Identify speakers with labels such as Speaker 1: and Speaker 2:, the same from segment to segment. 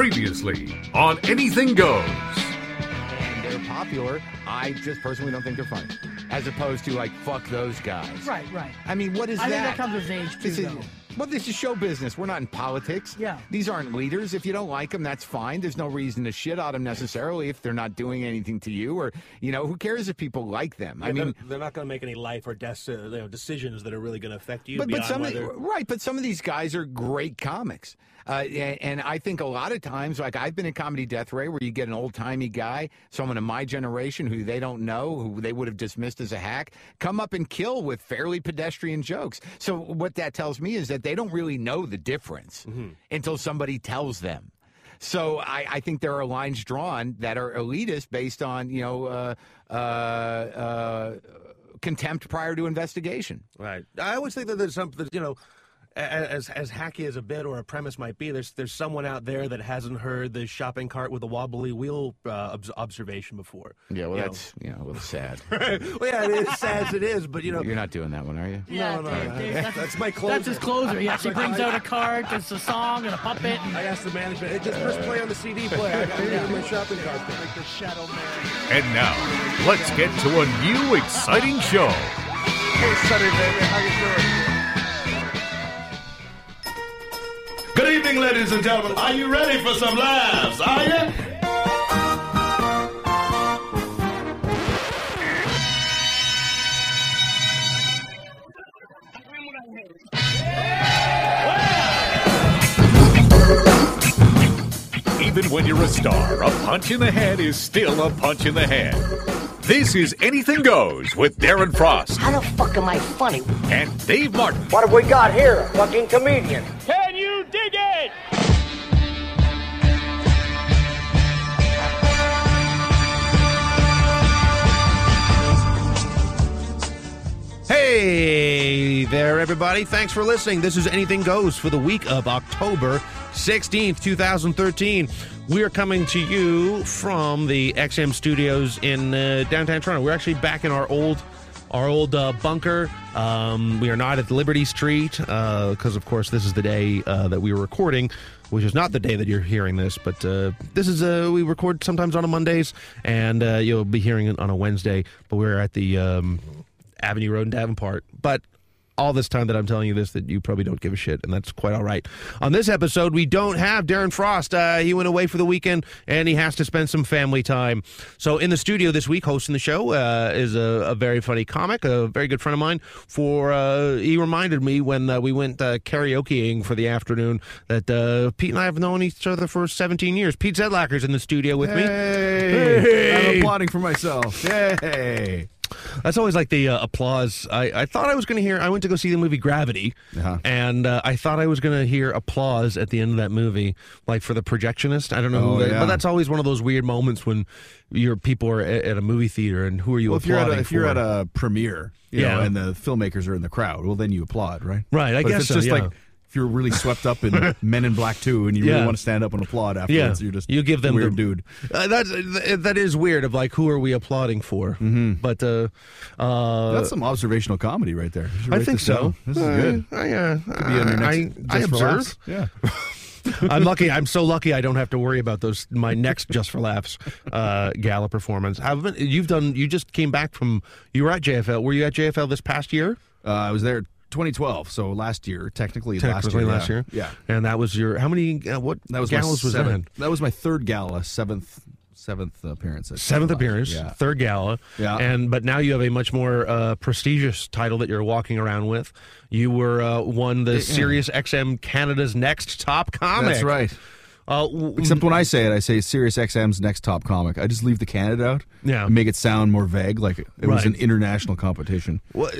Speaker 1: Previously on Anything Goes.
Speaker 2: and they're popular. I just personally don't think they're funny. As opposed to like fuck those guys.
Speaker 3: Right, right.
Speaker 2: I mean, what is
Speaker 3: I
Speaker 2: that?
Speaker 3: think that comes with age too.
Speaker 2: This is,
Speaker 3: though.
Speaker 2: Well, this is show business. We're not in politics.
Speaker 3: Yeah.
Speaker 2: These aren't leaders. If you don't like them, that's fine. There's no reason to shit on them necessarily if they're not doing anything to you, or you know, who cares if people like them? I mean,
Speaker 4: they're, they're not going to make any life or death you know, decisions that are really going to affect you.
Speaker 2: but, but
Speaker 4: beyond
Speaker 2: some of,
Speaker 4: whether,
Speaker 2: right, but some of these guys are great comics. Uh, and, and I think a lot of times, like I've been in comedy death ray, where you get an old timey guy, someone in my generation who they don't know, who they would have dismissed as a hack, come up and kill with fairly pedestrian jokes. So what that tells me is that they don't really know the difference until somebody tells them. So I, I think there are lines drawn that are elitist based on you know uh, uh, uh, contempt prior to investigation.
Speaker 4: right. I always think that there's some, that, you know, as as hacky as a bit or a premise might be, there's there's someone out there that hasn't heard the shopping cart with a wobbly wheel uh, obs- observation before.
Speaker 2: Yeah, well,
Speaker 4: You know.
Speaker 2: that's you know a little sad.
Speaker 4: well, yeah, it is sad as it is, but you know,
Speaker 2: You're not doing that one, are you?
Speaker 3: Yeah,
Speaker 4: no,
Speaker 3: Dave,
Speaker 4: no,
Speaker 3: Dave, that's,
Speaker 4: that's my closer.
Speaker 3: That's his closer. He actually brings out a cart, it's a song and a puppet. And,
Speaker 4: I asked the management, hey, just press play on the CD player. I got to my shopping cart.
Speaker 3: like the Shadow Man.
Speaker 1: And now, let's get to a new exciting show.
Speaker 4: Hey, Sonny, baby, how you doing?
Speaker 5: Good evening, ladies and gentlemen. Are you ready for some laughs? Are you?
Speaker 1: Even when you're a star, a punch in the head is still a punch in the head. This is Anything Goes with Darren Frost
Speaker 6: How the fuck am I funny?
Speaker 1: and Dave Martin.
Speaker 6: What have we got here? A fucking comedian.
Speaker 7: Can
Speaker 4: Hey there, everybody. Thanks for listening. This is Anything Goes for the week of October 16th, 2013. We are coming to you from the XM studios in uh, downtown Toronto. We're actually back in our old our old uh, bunker. Um, we are not at Liberty Street because, of course, this is the day uh, that we were recording, which is not the day that you're hearing this. But uh, this is uh, we record sometimes on a Mondays, and uh, you'll be hearing it on a Wednesday. But we're at the um, Avenue Road in Davenport. But all this time that I'm telling you this, that you probably don't give a shit, and that's quite all right. On this episode, we don't have Darren Frost. Uh, he went away for the weekend, and he has to spend some family time. So in the studio this week, hosting the show uh, is a, a very funny comic, a very good friend of mine. For uh, he reminded me when uh, we went uh, karaokeing for the afternoon that uh, Pete and I have known each other for 17 years. Pete Zedlacker's in the studio with me.
Speaker 8: Hey, I'm applauding for myself. Yay!
Speaker 4: That's always like the uh, applause. I, I thought I was going to hear. I went to go see the movie Gravity,
Speaker 8: Uh-huh.
Speaker 4: and uh, I thought I was going to hear applause at the end of that movie, like for the projectionist. I don't know,
Speaker 8: Oh,
Speaker 4: who that,
Speaker 8: yeah.
Speaker 4: but that's always one of those weird moments when your people are at, at a movie theater, and who are you
Speaker 8: Well, if you're
Speaker 4: applauding
Speaker 8: a, if you're at a premiere, you
Speaker 4: Yeah.
Speaker 8: know, and the filmmakers are in the crowd, well, then you applaud, right?
Speaker 4: Right, I
Speaker 8: but
Speaker 4: guess
Speaker 8: it's
Speaker 4: so,
Speaker 8: just
Speaker 4: yeah.
Speaker 8: like if you're really swept up in Men in Black 2 and you
Speaker 4: Yeah.
Speaker 8: really want to stand up and applaud
Speaker 4: yeah,
Speaker 8: afterwards, you're just
Speaker 4: you give them
Speaker 8: a weird
Speaker 4: the,
Speaker 8: dude.
Speaker 4: Uh, that's that is weird. Of like, who are we applauding for? Mm-hmm. But uh, uh,
Speaker 8: That's some observational comedy right there.
Speaker 4: I think so.
Speaker 8: down. This is
Speaker 4: Uh,
Speaker 8: good.
Speaker 4: I, uh,
Speaker 8: Could be on your next
Speaker 4: I, I observe.
Speaker 8: Yeah.
Speaker 4: I'm lucky. I'm so lucky. I don't have to worry about those. My next Just for Laughs uh, gala performance. Have been, you've done? You just came back from. You were at JFL. Were you at JFL this past year?
Speaker 8: Uh, I was there 2012, so last year, technically,
Speaker 4: Technically
Speaker 8: last year.
Speaker 4: last year.
Speaker 8: yeah.
Speaker 4: And that was your. How many? Uh, what
Speaker 8: That was
Speaker 4: galas was that?
Speaker 8: seventh,
Speaker 4: in?
Speaker 8: that was my third gala, seventh seventh appearance.
Speaker 4: Seventh appearance,
Speaker 8: Yeah.
Speaker 4: third gala,
Speaker 8: Yeah.
Speaker 4: and but now you have a much more uh, prestigious title that you're walking around with. You were uh, won the Sirius XM Canada's Next Top Comic.
Speaker 8: That's right.
Speaker 4: Uh, w-
Speaker 8: Except when I say it, I say Sirius XM's next top comic. I just leave the Canada out.
Speaker 4: Yeah.
Speaker 8: And make it sound more vague, like it was an international competition.
Speaker 4: what-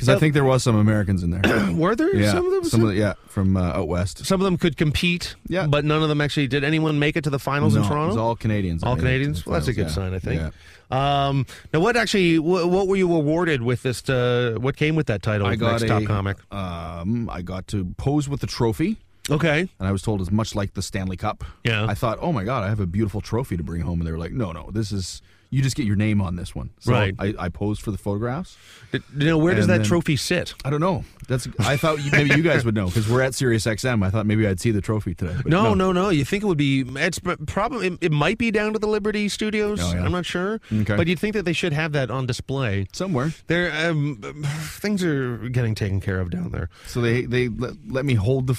Speaker 8: Because I think there was some Americans in there.
Speaker 4: were there
Speaker 8: yeah,
Speaker 4: some of them?
Speaker 8: some of the, yeah, from uh, out west.
Speaker 4: some of them could compete,
Speaker 8: Yeah.
Speaker 4: but none of them actually did. Anyone make it to the finals
Speaker 8: no,
Speaker 4: in Toronto?
Speaker 8: it was all Canadians.
Speaker 4: All
Speaker 8: to
Speaker 4: Canadians. Well, that's a good
Speaker 8: finals,
Speaker 4: sign, I
Speaker 8: yeah.
Speaker 4: think. Um, now, what actually? What, what were you awarded with this? Uh, what came with that title?
Speaker 8: I got a
Speaker 4: top comic.
Speaker 8: Um, I got to pose with the trophy,
Speaker 4: Okay.
Speaker 8: and I was told as much like the Stanley Cup.
Speaker 4: Yeah.
Speaker 8: I thought, oh my god, I have a beautiful trophy to bring home, and they were like, no, no, this is you just get your name on this one. So
Speaker 4: Right.
Speaker 8: I, I posed for the photographs.
Speaker 4: You know, where does that
Speaker 8: then-
Speaker 4: trophy sit?
Speaker 8: I don't know. That's I thought you, maybe you guys would know because we're at Sirius XM. I thought maybe I'd see the trophy today. but
Speaker 4: No, no, no. You think it would be? It's probably it, it might be down to the Liberty Studios.
Speaker 8: Oh, yeah.
Speaker 4: I'm not sure,
Speaker 8: Okay.
Speaker 4: but you'd think that they should have that on display.
Speaker 8: somewhere.
Speaker 4: There, um, things are getting taken care of down there.
Speaker 8: So they they let, let me hold the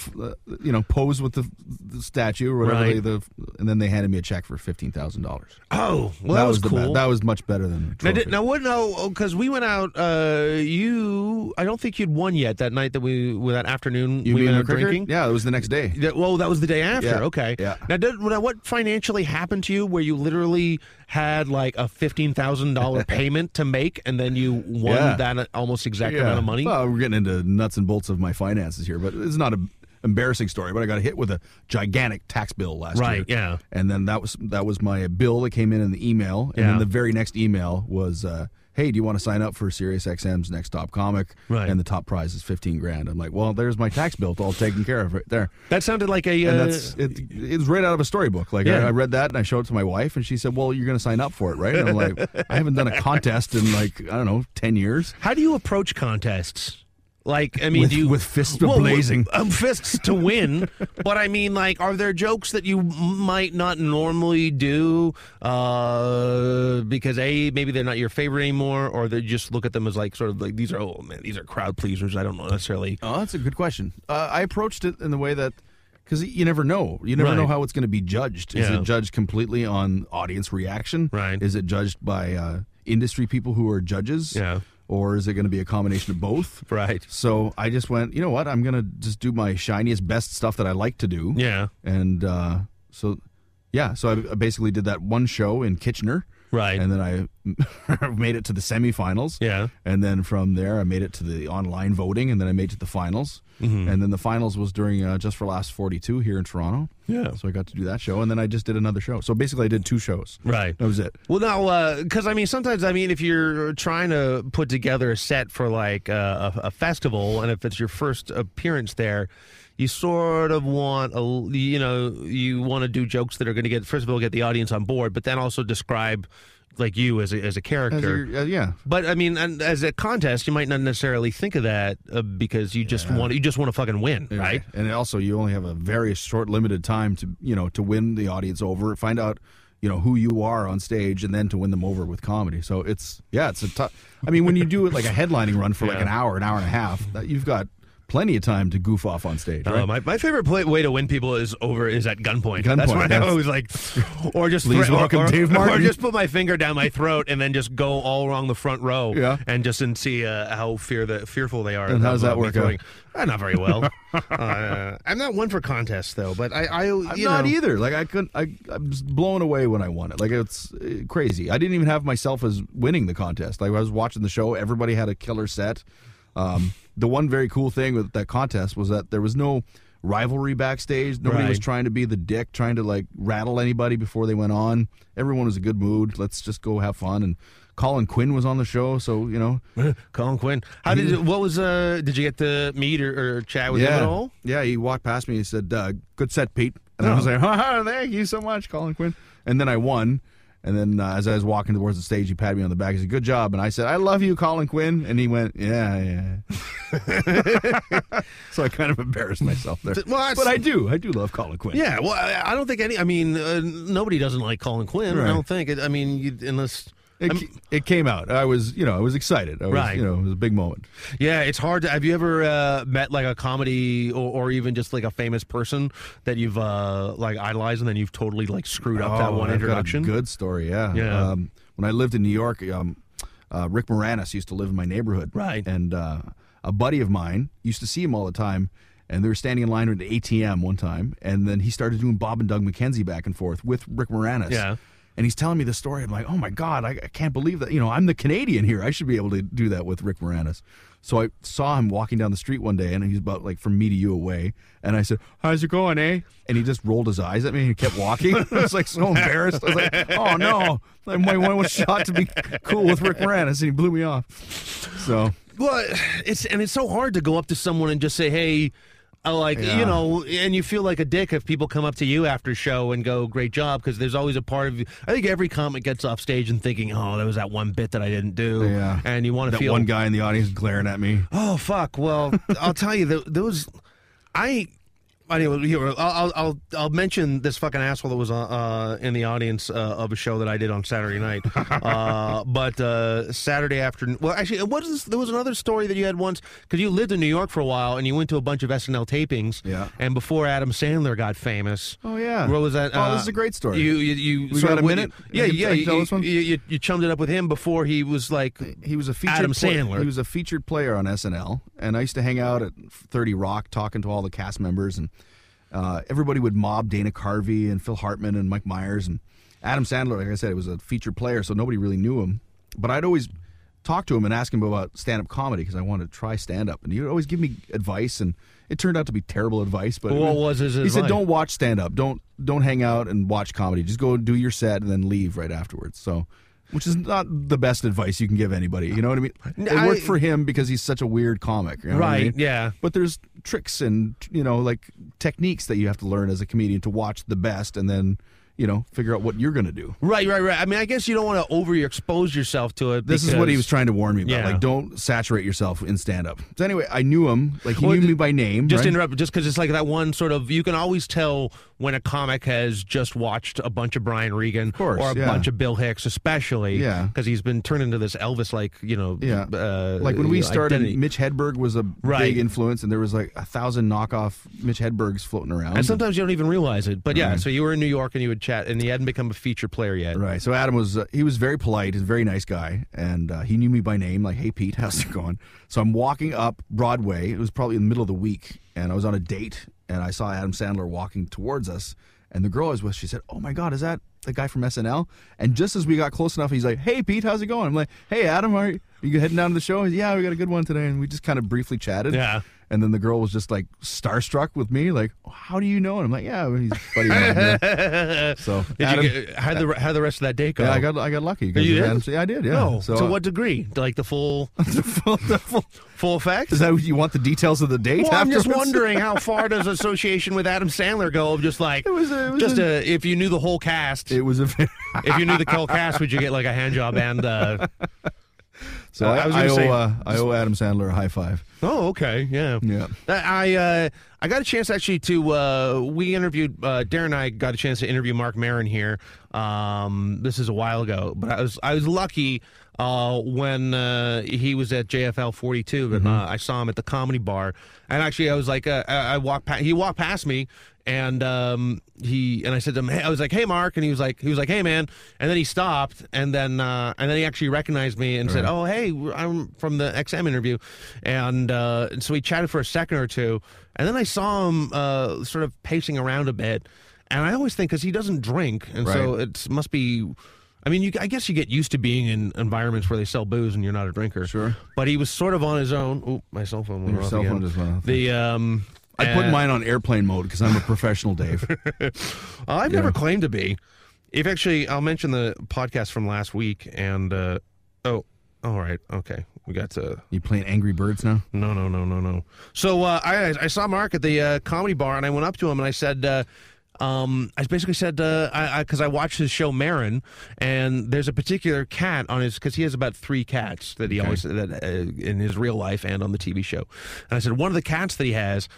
Speaker 8: uh, you know pose with the, the statue or whatever.
Speaker 4: Right.
Speaker 8: They, the and then they handed me a check for fifteen thousand dollars.
Speaker 4: Oh, well, that, was,
Speaker 8: the
Speaker 4: cool.
Speaker 8: be- that was much better than the
Speaker 4: Now,
Speaker 8: trophy.
Speaker 4: did, now what? No, because we went out. Uh, you, I don't think you'd won yet that night that we, that afternoon
Speaker 8: you
Speaker 4: we went out drinking.
Speaker 8: Yeah, it was the next day.
Speaker 4: That- well, that was the day after.
Speaker 8: Yeah,
Speaker 4: Okay.
Speaker 8: yeah.
Speaker 4: Now, did, now, what financially happened to you where you literally had like a fifteen thousand dollar payment to make, and then you won
Speaker 8: Yeah.
Speaker 4: that almost exact
Speaker 8: Yeah.
Speaker 4: amount of money?
Speaker 8: Well, we're getting into nuts and bolts of my finances here, but it's not a embarrassing story. But I got hit with a gigantic tax bill last
Speaker 4: Right,
Speaker 8: year. Right.
Speaker 4: Yeah.
Speaker 8: And then that was that was my bill that came in in the email, and
Speaker 4: Yeah.
Speaker 8: then the very next email was. Uh, Hey, do you want to sign up for Sirius XM's next top comic?
Speaker 4: Right.
Speaker 8: And the top prize is fifteen grand. I'm like, well, there's my tax bill all taken care of right there.
Speaker 4: that sounded like a. Uh,
Speaker 8: And that's it. It's right out of a storybook. Like
Speaker 4: Yeah.
Speaker 8: I, I read that and I showed it to my wife, and she said, "Well, you're going to sign up for it, right?" And I'm like, "I haven't done a contest in like I don't know, ten years."
Speaker 4: how do you approach contests? Like, I mean,
Speaker 8: With-
Speaker 4: do you
Speaker 8: with fists
Speaker 4: Well,
Speaker 8: blazing.
Speaker 4: um, fists to win. but I mean, like, are there jokes that you might not normally do uh, because a maybe they're not your favorite anymore, or they just look at them as like sort of like these are oh man, these are crowd pleasers. I don't know necessarily.
Speaker 8: Oh, that's a good question. Uh, I approached it in the way that because you never know, you never
Speaker 4: Right.
Speaker 8: know how it's going to be judged. Is
Speaker 4: Yeah.
Speaker 8: it judged completely on audience reaction?
Speaker 4: Right.
Speaker 8: Is it judged by uh, industry people who are judges?
Speaker 4: Yeah.
Speaker 8: Or is it going to be a combination of both?
Speaker 4: Right.
Speaker 8: So I just went, you know what? I'm going to just do my shiniest, best stuff that I like to do.
Speaker 4: Yeah.
Speaker 8: And uh, so, yeah. So I I basically did that one show in Kitchener.
Speaker 4: Right.
Speaker 8: And then I made it to the semifinals.
Speaker 4: Yeah.
Speaker 8: And then from there, I made it to the online voting, and then I made it to the finals.
Speaker 4: Mm-hmm.
Speaker 8: And then the finals was during uh, Just for Laughs 42 here in Toronto.
Speaker 4: Yeah.
Speaker 8: So I got to do that show, and then I just did another show. So basically, I did two shows.
Speaker 4: Right.
Speaker 8: That was it.
Speaker 4: Well, now, because I mean, sometimes I mean, if you're trying to put together a set for like uh, a, a festival, and if it's your first appearance there, you sort of want a, you know, you want to do jokes that are going to get first of all get the audience on board, but then also describe like you as a, as a
Speaker 8: As
Speaker 4: character.
Speaker 8: your- uh, yeah.
Speaker 4: but I mean, and as a contest, you might not necessarily think of that uh, because you just want you just want to fucking win, right?
Speaker 8: And also, you only have a very short, limited time to you know to win the audience over, find out you know who you are on stage, and then to win them over with comedy. So it's yeah, it's a tough. I mean, when you do it like a headlining run for like an hour, an hour and a half, that you've got plenty of time to goof off on stage. Right?
Speaker 4: Uh, my, my favorite play, way to win people is over is at gunpoint.
Speaker 8: Gunpoint,
Speaker 4: That's what I always like, or just
Speaker 8: Please
Speaker 4: thre-
Speaker 8: welcome
Speaker 4: or,
Speaker 8: Dave
Speaker 4: or
Speaker 8: Martin.
Speaker 4: just put my finger down my throat and then just go all along the front row.
Speaker 8: Yeah.
Speaker 4: and just and see uh, how fear the fearful they are.
Speaker 8: And how does that work out?
Speaker 4: Uh, not very well. uh, I'm not one for contests though, but I, I
Speaker 8: I'm
Speaker 4: you
Speaker 8: not
Speaker 4: know,
Speaker 8: either. Like I couldn't. I, I was blown away when I won it. Like it's uh, crazy. I didn't even have myself as winning the contest. Like I was watching the show. Everybody had a killer set. Um, the one very cool thing with that contest was that there was no rivalry backstage. Nobody was trying to be the dick, trying to like rattle anybody before they went on. Everyone was a good mood. Let's just go have fun. And Colin Quinn was on the show, so you know,
Speaker 4: Colin Quinn. How did it, what was uh? Did you get to meet or, or chat with him at all?
Speaker 8: Yeah, he walked past me. He said, uh, "Good set, Pete." And I was
Speaker 4: Oh.
Speaker 8: like, "Oh, thank you so much, Colin Quinn." And then I won. And then uh, as I was walking towards the stage, he patted me on the back. He said, "Good job." And I said, "I love you, Colin Quinn." And he went, "Yeah, yeah." so I kind of embarrassed myself there.
Speaker 4: Well,
Speaker 8: but I do, I do love Colin Quinn.
Speaker 4: Yeah, well, I, don't think any. I mean, uh, nobody doesn't like Colin Quinn. I don't think. I mean, you, unless.
Speaker 8: It, it came out. I was, you know, I was excited. I was,
Speaker 4: Right.
Speaker 8: You know, it was a big moment.
Speaker 4: Yeah, it's hard to. Have you ever uh, met like a comedy or, or even just like a famous person that you've uh, like idolized and then you've totally like screwed up that one
Speaker 8: I've
Speaker 4: introduction?
Speaker 8: good story, yeah.
Speaker 4: Yeah.
Speaker 8: Um, when I lived in New York, um, uh, Rick Moranis used to live in my neighborhood.
Speaker 4: Right.
Speaker 8: And uh, a buddy of mine used to see him all the time. And they were standing in line at the ATM one time. And then he started doing Bob and Doug McKenzie back and forth with Rick Moranis.
Speaker 4: Yeah.
Speaker 8: And he's telling me the story. I'm like, oh my God, I, I can't believe that. You know, I'm the Canadian here. I should be able to do that with Rick Moranis. So I saw him walking down the street one day, and he's about like from me to you away. And I said, "How's it going, eh?" And he just rolled his eyes at me and he kept walking. I was like so embarrassed. I was like, "Oh no!" Like my one was shot to be cool with Rick Moranis, and he blew me off. So
Speaker 4: Well, it's and it's so hard to go up to someone and just say, "Hey, Like
Speaker 8: Yeah.
Speaker 4: you know, and you feel like a dick if people come up to you after show and go, "Great job," because there's always a part of you. I think every comic gets off stage and thinking, "Oh, there was that one bit that I didn't do,"
Speaker 8: Yeah.
Speaker 4: and you want to feel
Speaker 8: one guy in the audience glaring at me.
Speaker 4: Oh fuck! Well, I'll tell you, there I. Anyway, here, I'll, I'll I'll mention this fucking asshole that was uh, uh, in the audience uh, of a show that I did on Saturday night. uh, but uh, Saturday afternoon, well, actually, what is this? there was another story that you had once because you lived in New York for a while and you went to a bunch of SNL tapings.
Speaker 8: Yeah.
Speaker 4: And before Adam Sandler got famous.
Speaker 8: Oh, yeah.
Speaker 4: What was that?
Speaker 8: Oh, this is a great story.
Speaker 4: You you, you
Speaker 8: We got a minute?
Speaker 4: Yeah, yeah.
Speaker 8: Tell
Speaker 4: you,
Speaker 8: this one?
Speaker 4: You, you, you chummed it up with him before he was like
Speaker 8: He was a featured
Speaker 4: Adam Sandler.
Speaker 8: He was a featured player on SNL, and I used to hang out at 30 Rock talking to all the cast members, and uh, everybody would mob Dana Carvey and Phil Hartman and Mike Myers and Adam Sandler. Like I said, it was a featured player, so nobody really knew him. But I'd always talk to him and ask him about stand-up comedy because I wanted to try stand-up, and he would always give me advice, and it turned out to be terrible advice. But
Speaker 4: What was his
Speaker 8: He said, "Don't watch stand-up. Don't don't hang out and watch comedy. Just go do your set and then leave right afterwards." So. Which is not the best advice you can give anybody. You know what I mean? It
Speaker 4: I-
Speaker 8: worked for him because he's such a weird comic. You know what I
Speaker 4: Right,
Speaker 8: mean?
Speaker 4: yeah.
Speaker 8: But there's tricks and you know like techniques that you have to learn as a comedian to watch the best and then you know figure out what you're going to do.
Speaker 4: Right, right, right. I mean, I guess you don't want to overexpose yourself to it.
Speaker 8: This is what he was trying to warn me about.
Speaker 4: Yeah.
Speaker 8: Like, don't saturate yourself in stand up. So anyway, I knew him. Like he
Speaker 4: Well,
Speaker 8: knew me by name.
Speaker 4: Just
Speaker 8: right?
Speaker 4: interrupt, just because it's like that one sort of. You can always tell when a comic has just watched a bunch of Brian Regan
Speaker 8: course,
Speaker 4: or a
Speaker 8: yeah.
Speaker 4: bunch of Bill Hicks, especially.
Speaker 8: Yeah.
Speaker 4: because he's been turned into this Elvis-like, you know.
Speaker 8: Yeah.
Speaker 4: uh,
Speaker 8: like when we started,
Speaker 4: identity.
Speaker 8: Mitch Hedberg was a
Speaker 4: Right.
Speaker 8: big influence, and there was like a thousand knockoff Mitch Hedbergs floating around.
Speaker 4: and sometimes you don't even realize it. But yeah,
Speaker 8: Right.
Speaker 4: so you were in New York and you would chat, and he hadn't become a feature player yet.
Speaker 8: Right. So Adam was uh, he was very polite, he's a very nice guy, and uh, he knew me by name. Like, hey Pete, how's it going? So I'm walking up Broadway. It was probably in the middle of the week, and I was on a date, and I saw Adam Sandler walking towards us, and the girl I was with, she said, "Oh my God, is that the guy from SNL?" And just as we got close enough, he's like, "Hey Pete, how's it going?" I'm like, "Hey Adam, are you, are you heading down to the show?" He's, yeah, we got a good one today, and we just kind of briefly chatted.
Speaker 4: Yeah.
Speaker 8: And then the girl was just like starstruck with me, like, oh, "How do you know?" And I'm like, "Yeah, he's buddy." mine." Yeah. So
Speaker 4: Did
Speaker 8: Adam,
Speaker 4: you get, how the how the rest of that day go?
Speaker 8: yeah, I got I got lucky.
Speaker 4: You did?
Speaker 8: Yeah, I did. Yeah. So,
Speaker 4: to
Speaker 8: uh,
Speaker 4: what degree? Like the full
Speaker 8: full, the full-
Speaker 4: full effect?
Speaker 8: is that what you want the details of the date?
Speaker 4: Well, I'm just wondering how far does association with Adam Sandler go? Of just like,
Speaker 8: It was a- it was
Speaker 4: just
Speaker 8: a-
Speaker 4: a, if you knew the whole cast,
Speaker 8: It was a.
Speaker 4: if you knew the whole cast, would you get like a hand job and? Uh,
Speaker 8: so
Speaker 4: Uh,
Speaker 8: I,
Speaker 4: I was
Speaker 8: I, owe
Speaker 4: say-
Speaker 8: uh, I owe Adam Sandler a high five.
Speaker 4: oh, okay, yeah,
Speaker 8: Yeah.
Speaker 4: I uh, I got a chance actually to uh, we interviewed uh, Darren and I got a chance to interview Mark Maron here. Um, this is a while ago, but I was I was lucky uh, when uh, he was at JFL 42,
Speaker 8: Mm-hmm.
Speaker 4: and uh, I saw him at the comedy bar. And actually, I was like, uh, I I walked past, he walked past me, and um, he and I said to him, hey, I was like, hey, Mark, and he was like, he was like, hey, man, and then he stopped, and then uh, and then he actually recognized me and said, oh, hey, I'm from the XM interview, and, uh, and so we chatted for a second or two, and then I saw him uh, sort of pacing around a bit, and I always think because he doesn't drink, and so it must be. I mean, you, I guess you get used to being in environments where they sell booze and you're not a drinker.
Speaker 8: Sure.
Speaker 4: But he was sort of on his own. Oh, my cell phone went
Speaker 8: Your
Speaker 4: off
Speaker 8: cell
Speaker 4: again.
Speaker 8: phone just went off.
Speaker 4: The um,
Speaker 8: I put mine on airplane mode because I'm a professional, Dave.
Speaker 4: I've never claimed to be. If actually, I'll mention the podcast from last week. And uh, oh, all right, okay, we got to.
Speaker 8: you playing Angry Birds now?
Speaker 4: No, no, no, no, no. So uh, I I saw Mark at the uh, comedy bar, and I went up to him and I said. Uh, um, I basically said, uh, I, because I, watched his show Maron, and there's a particular cat on his, because he has about three cats that he always, that, uh, in his real life and on the TV show. And I said, one of the cats that he has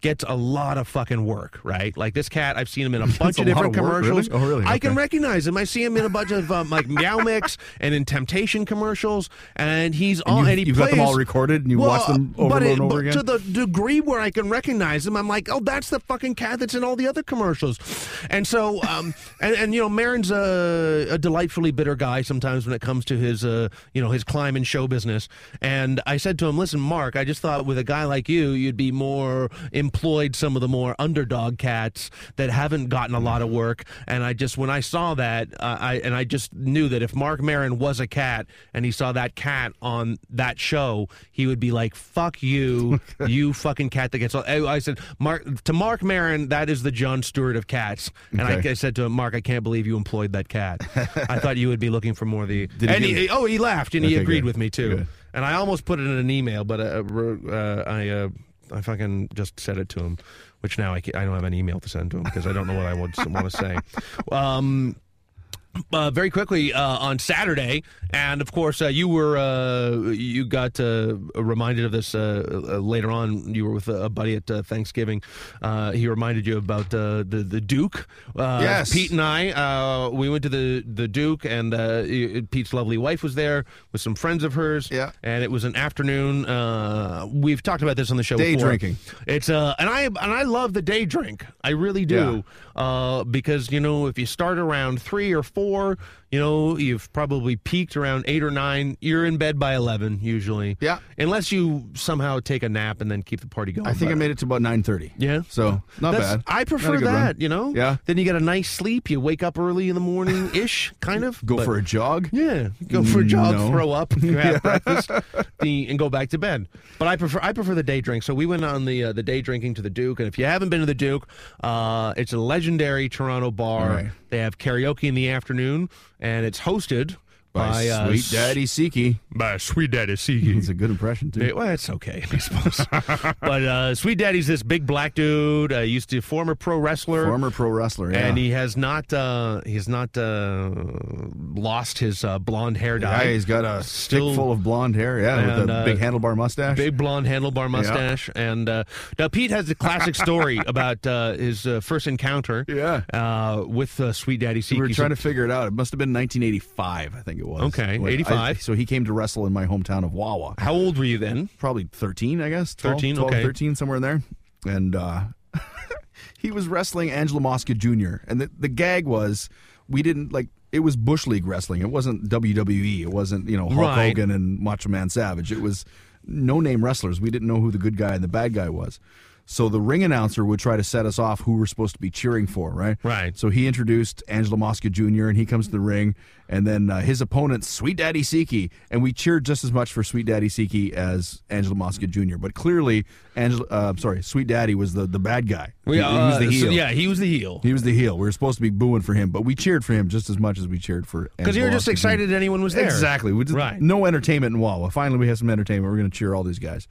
Speaker 4: gets a lot of fucking work, right? Like this cat, I've seen him in a bunch
Speaker 8: a
Speaker 4: of different
Speaker 8: of work,
Speaker 4: commercials.
Speaker 8: really? Oh, really?
Speaker 4: I can recognize him. I see him in a bunch of um, like Meow Mix and in Temptation commercials, and he's all
Speaker 8: you've-
Speaker 4: and he
Speaker 8: you've got
Speaker 4: plays,
Speaker 8: them all recorded and you watch them over
Speaker 4: but
Speaker 8: and
Speaker 4: it-
Speaker 8: over
Speaker 4: but
Speaker 8: again?
Speaker 4: To the degree where I can recognize him, I'm like, oh, that's the fucking cat that's in all the other commercials. And so, um, and, and you know, Maron's a, a delightfully bitter guy sometimes when it comes to his, uh, you know, his climb in show business. And I said to him, listen, Mark, I just thought with a guy like you, you'd be more employed some of the more underdog cats that haven't gotten a lot of work. And I just, when I saw that, uh, I and I just knew that if Mark Maron was a cat and he saw that cat on that show, he would be like, "Fuck you, you fucking cat that gets." All. I I said, "Mark to Mark Maron, that is the Jon Stewart of cats." And I,
Speaker 8: Okay.
Speaker 4: I said to him, "Mark, I can't believe you employed that cat. I thought you would be looking for more of the."
Speaker 8: Did
Speaker 4: and
Speaker 8: give-
Speaker 4: he, oh, he laughed and he agreed
Speaker 8: good.
Speaker 4: with me too.
Speaker 8: Good.
Speaker 4: And I almost put it in an email, but uh, uh, I. I fucking just said it to him, which now I, I don't have an email to send to him because I don't know what I would want to say. Um, uh, very quickly uh, on Saturday, and of course uh, you were uh, you got uh, reminded of this uh, later on. You were with a buddy at uh, Thanksgiving. Uh, he reminded you about uh, the the Duke. Uh,
Speaker 8: Yes.
Speaker 4: Pete and I uh, we went to the the Duke, and uh, Pete's lovely wife was there with some friends of hers.
Speaker 8: Yeah.
Speaker 4: and it was an afternoon. Uh, we've talked about this on the show.
Speaker 8: Day
Speaker 4: before.
Speaker 8: drinking.
Speaker 4: It's uh, and I and I love the day drink. I really do. Uh, because you know if you start around three or four, four you know you've probably peaked around eight or nine. You're in bed by eleven usually.
Speaker 8: Yeah.
Speaker 4: Unless you somehow take a nap and then keep the party going.
Speaker 8: I think I made it to about nine thirty.
Speaker 4: Yeah.
Speaker 8: So not
Speaker 4: That's-
Speaker 8: bad.
Speaker 4: I prefer
Speaker 8: good run.
Speaker 4: that. You know.
Speaker 8: Yeah.
Speaker 4: Then you get a nice sleep. You wake up early in the morning ish, kind of.
Speaker 8: Go
Speaker 4: but-
Speaker 8: for a jog.
Speaker 4: yeah, go for a jog,
Speaker 8: No.
Speaker 4: throw up, have breakfast, the, and go back to bed. But I prefer I prefer the day drink. So we went on the uh, the day drinking to the Duke, and if you haven't been to the Duke, uh, it's a legendary Toronto bar.
Speaker 8: Right.
Speaker 4: They have karaoke in the afternoon, and it's hosted
Speaker 8: By,
Speaker 4: by, uh,
Speaker 8: Sweet Daddy Siki.
Speaker 4: by Sweet Daddy Siki.
Speaker 8: It's a good impression too.
Speaker 4: Yeah, well, it's okay, I suppose. but uh, Sweet Daddy's this big black dude. Uh, used to be a former pro wrestler.
Speaker 8: Former pro wrestler. Yeah.
Speaker 4: And he has not uh, he's not uh, lost his uh, blonde hair dye.
Speaker 8: yeah, he's got a
Speaker 4: Still-
Speaker 8: stick full of blonde hair. Yeah, with a
Speaker 4: uh,
Speaker 8: big handlebar mustache.
Speaker 4: Big blonde handlebar mustache, and uh, now Pete has a classic story about uh, his uh, first encounter,
Speaker 8: Yeah.
Speaker 4: uh, with uh, Sweet Daddy Siki.
Speaker 8: we were trying to figure it out. It must have been 1985, I think it was.
Speaker 4: Okay,
Speaker 8: I-
Speaker 4: 85.
Speaker 8: so he came to wrestle in my hometown of Wawa.
Speaker 4: How old were you then?
Speaker 8: Probably 13, I guess. 12,
Speaker 4: 13,
Speaker 8: 12,
Speaker 4: okay.
Speaker 8: 13, somewhere in there. And uh, he was wrestling Angelo Mosca Jr. And the, the gag was we didn't like it was Bush League wrestling. It wasn't WWE. It wasn't, you know, Hulk
Speaker 4: Right.
Speaker 8: Hogan and Macho Man Savage. It was no name wrestlers. We didn't know who the good guy and the bad guy was. So the ring announcer would try to set us off who we're supposed to be cheering for, right?
Speaker 4: Right.
Speaker 8: So he introduced Angelo Mosca Jr. and he comes to the ring, and then uh, his opponent, Sweet Daddy Siki, and we cheered just as much for Sweet Daddy Siki as Angelo Mosca Jr. But clearly, Angelo, uh, sorry, Sweet Daddy was the, the bad guy.
Speaker 4: We,
Speaker 8: he, he was the
Speaker 4: uh, so-
Speaker 8: heel.
Speaker 4: yeah, he was the heel.
Speaker 8: He was the heel. We were supposed to be booing for him, but we cheered for him just as much as we cheered for
Speaker 4: Because you were just
Speaker 8: Mosca Jr.
Speaker 4: excited anyone was there.
Speaker 8: Exactly. We did,
Speaker 4: Right.
Speaker 8: No entertainment in Wawa. Finally, we have some entertainment. We're going to cheer all these guys.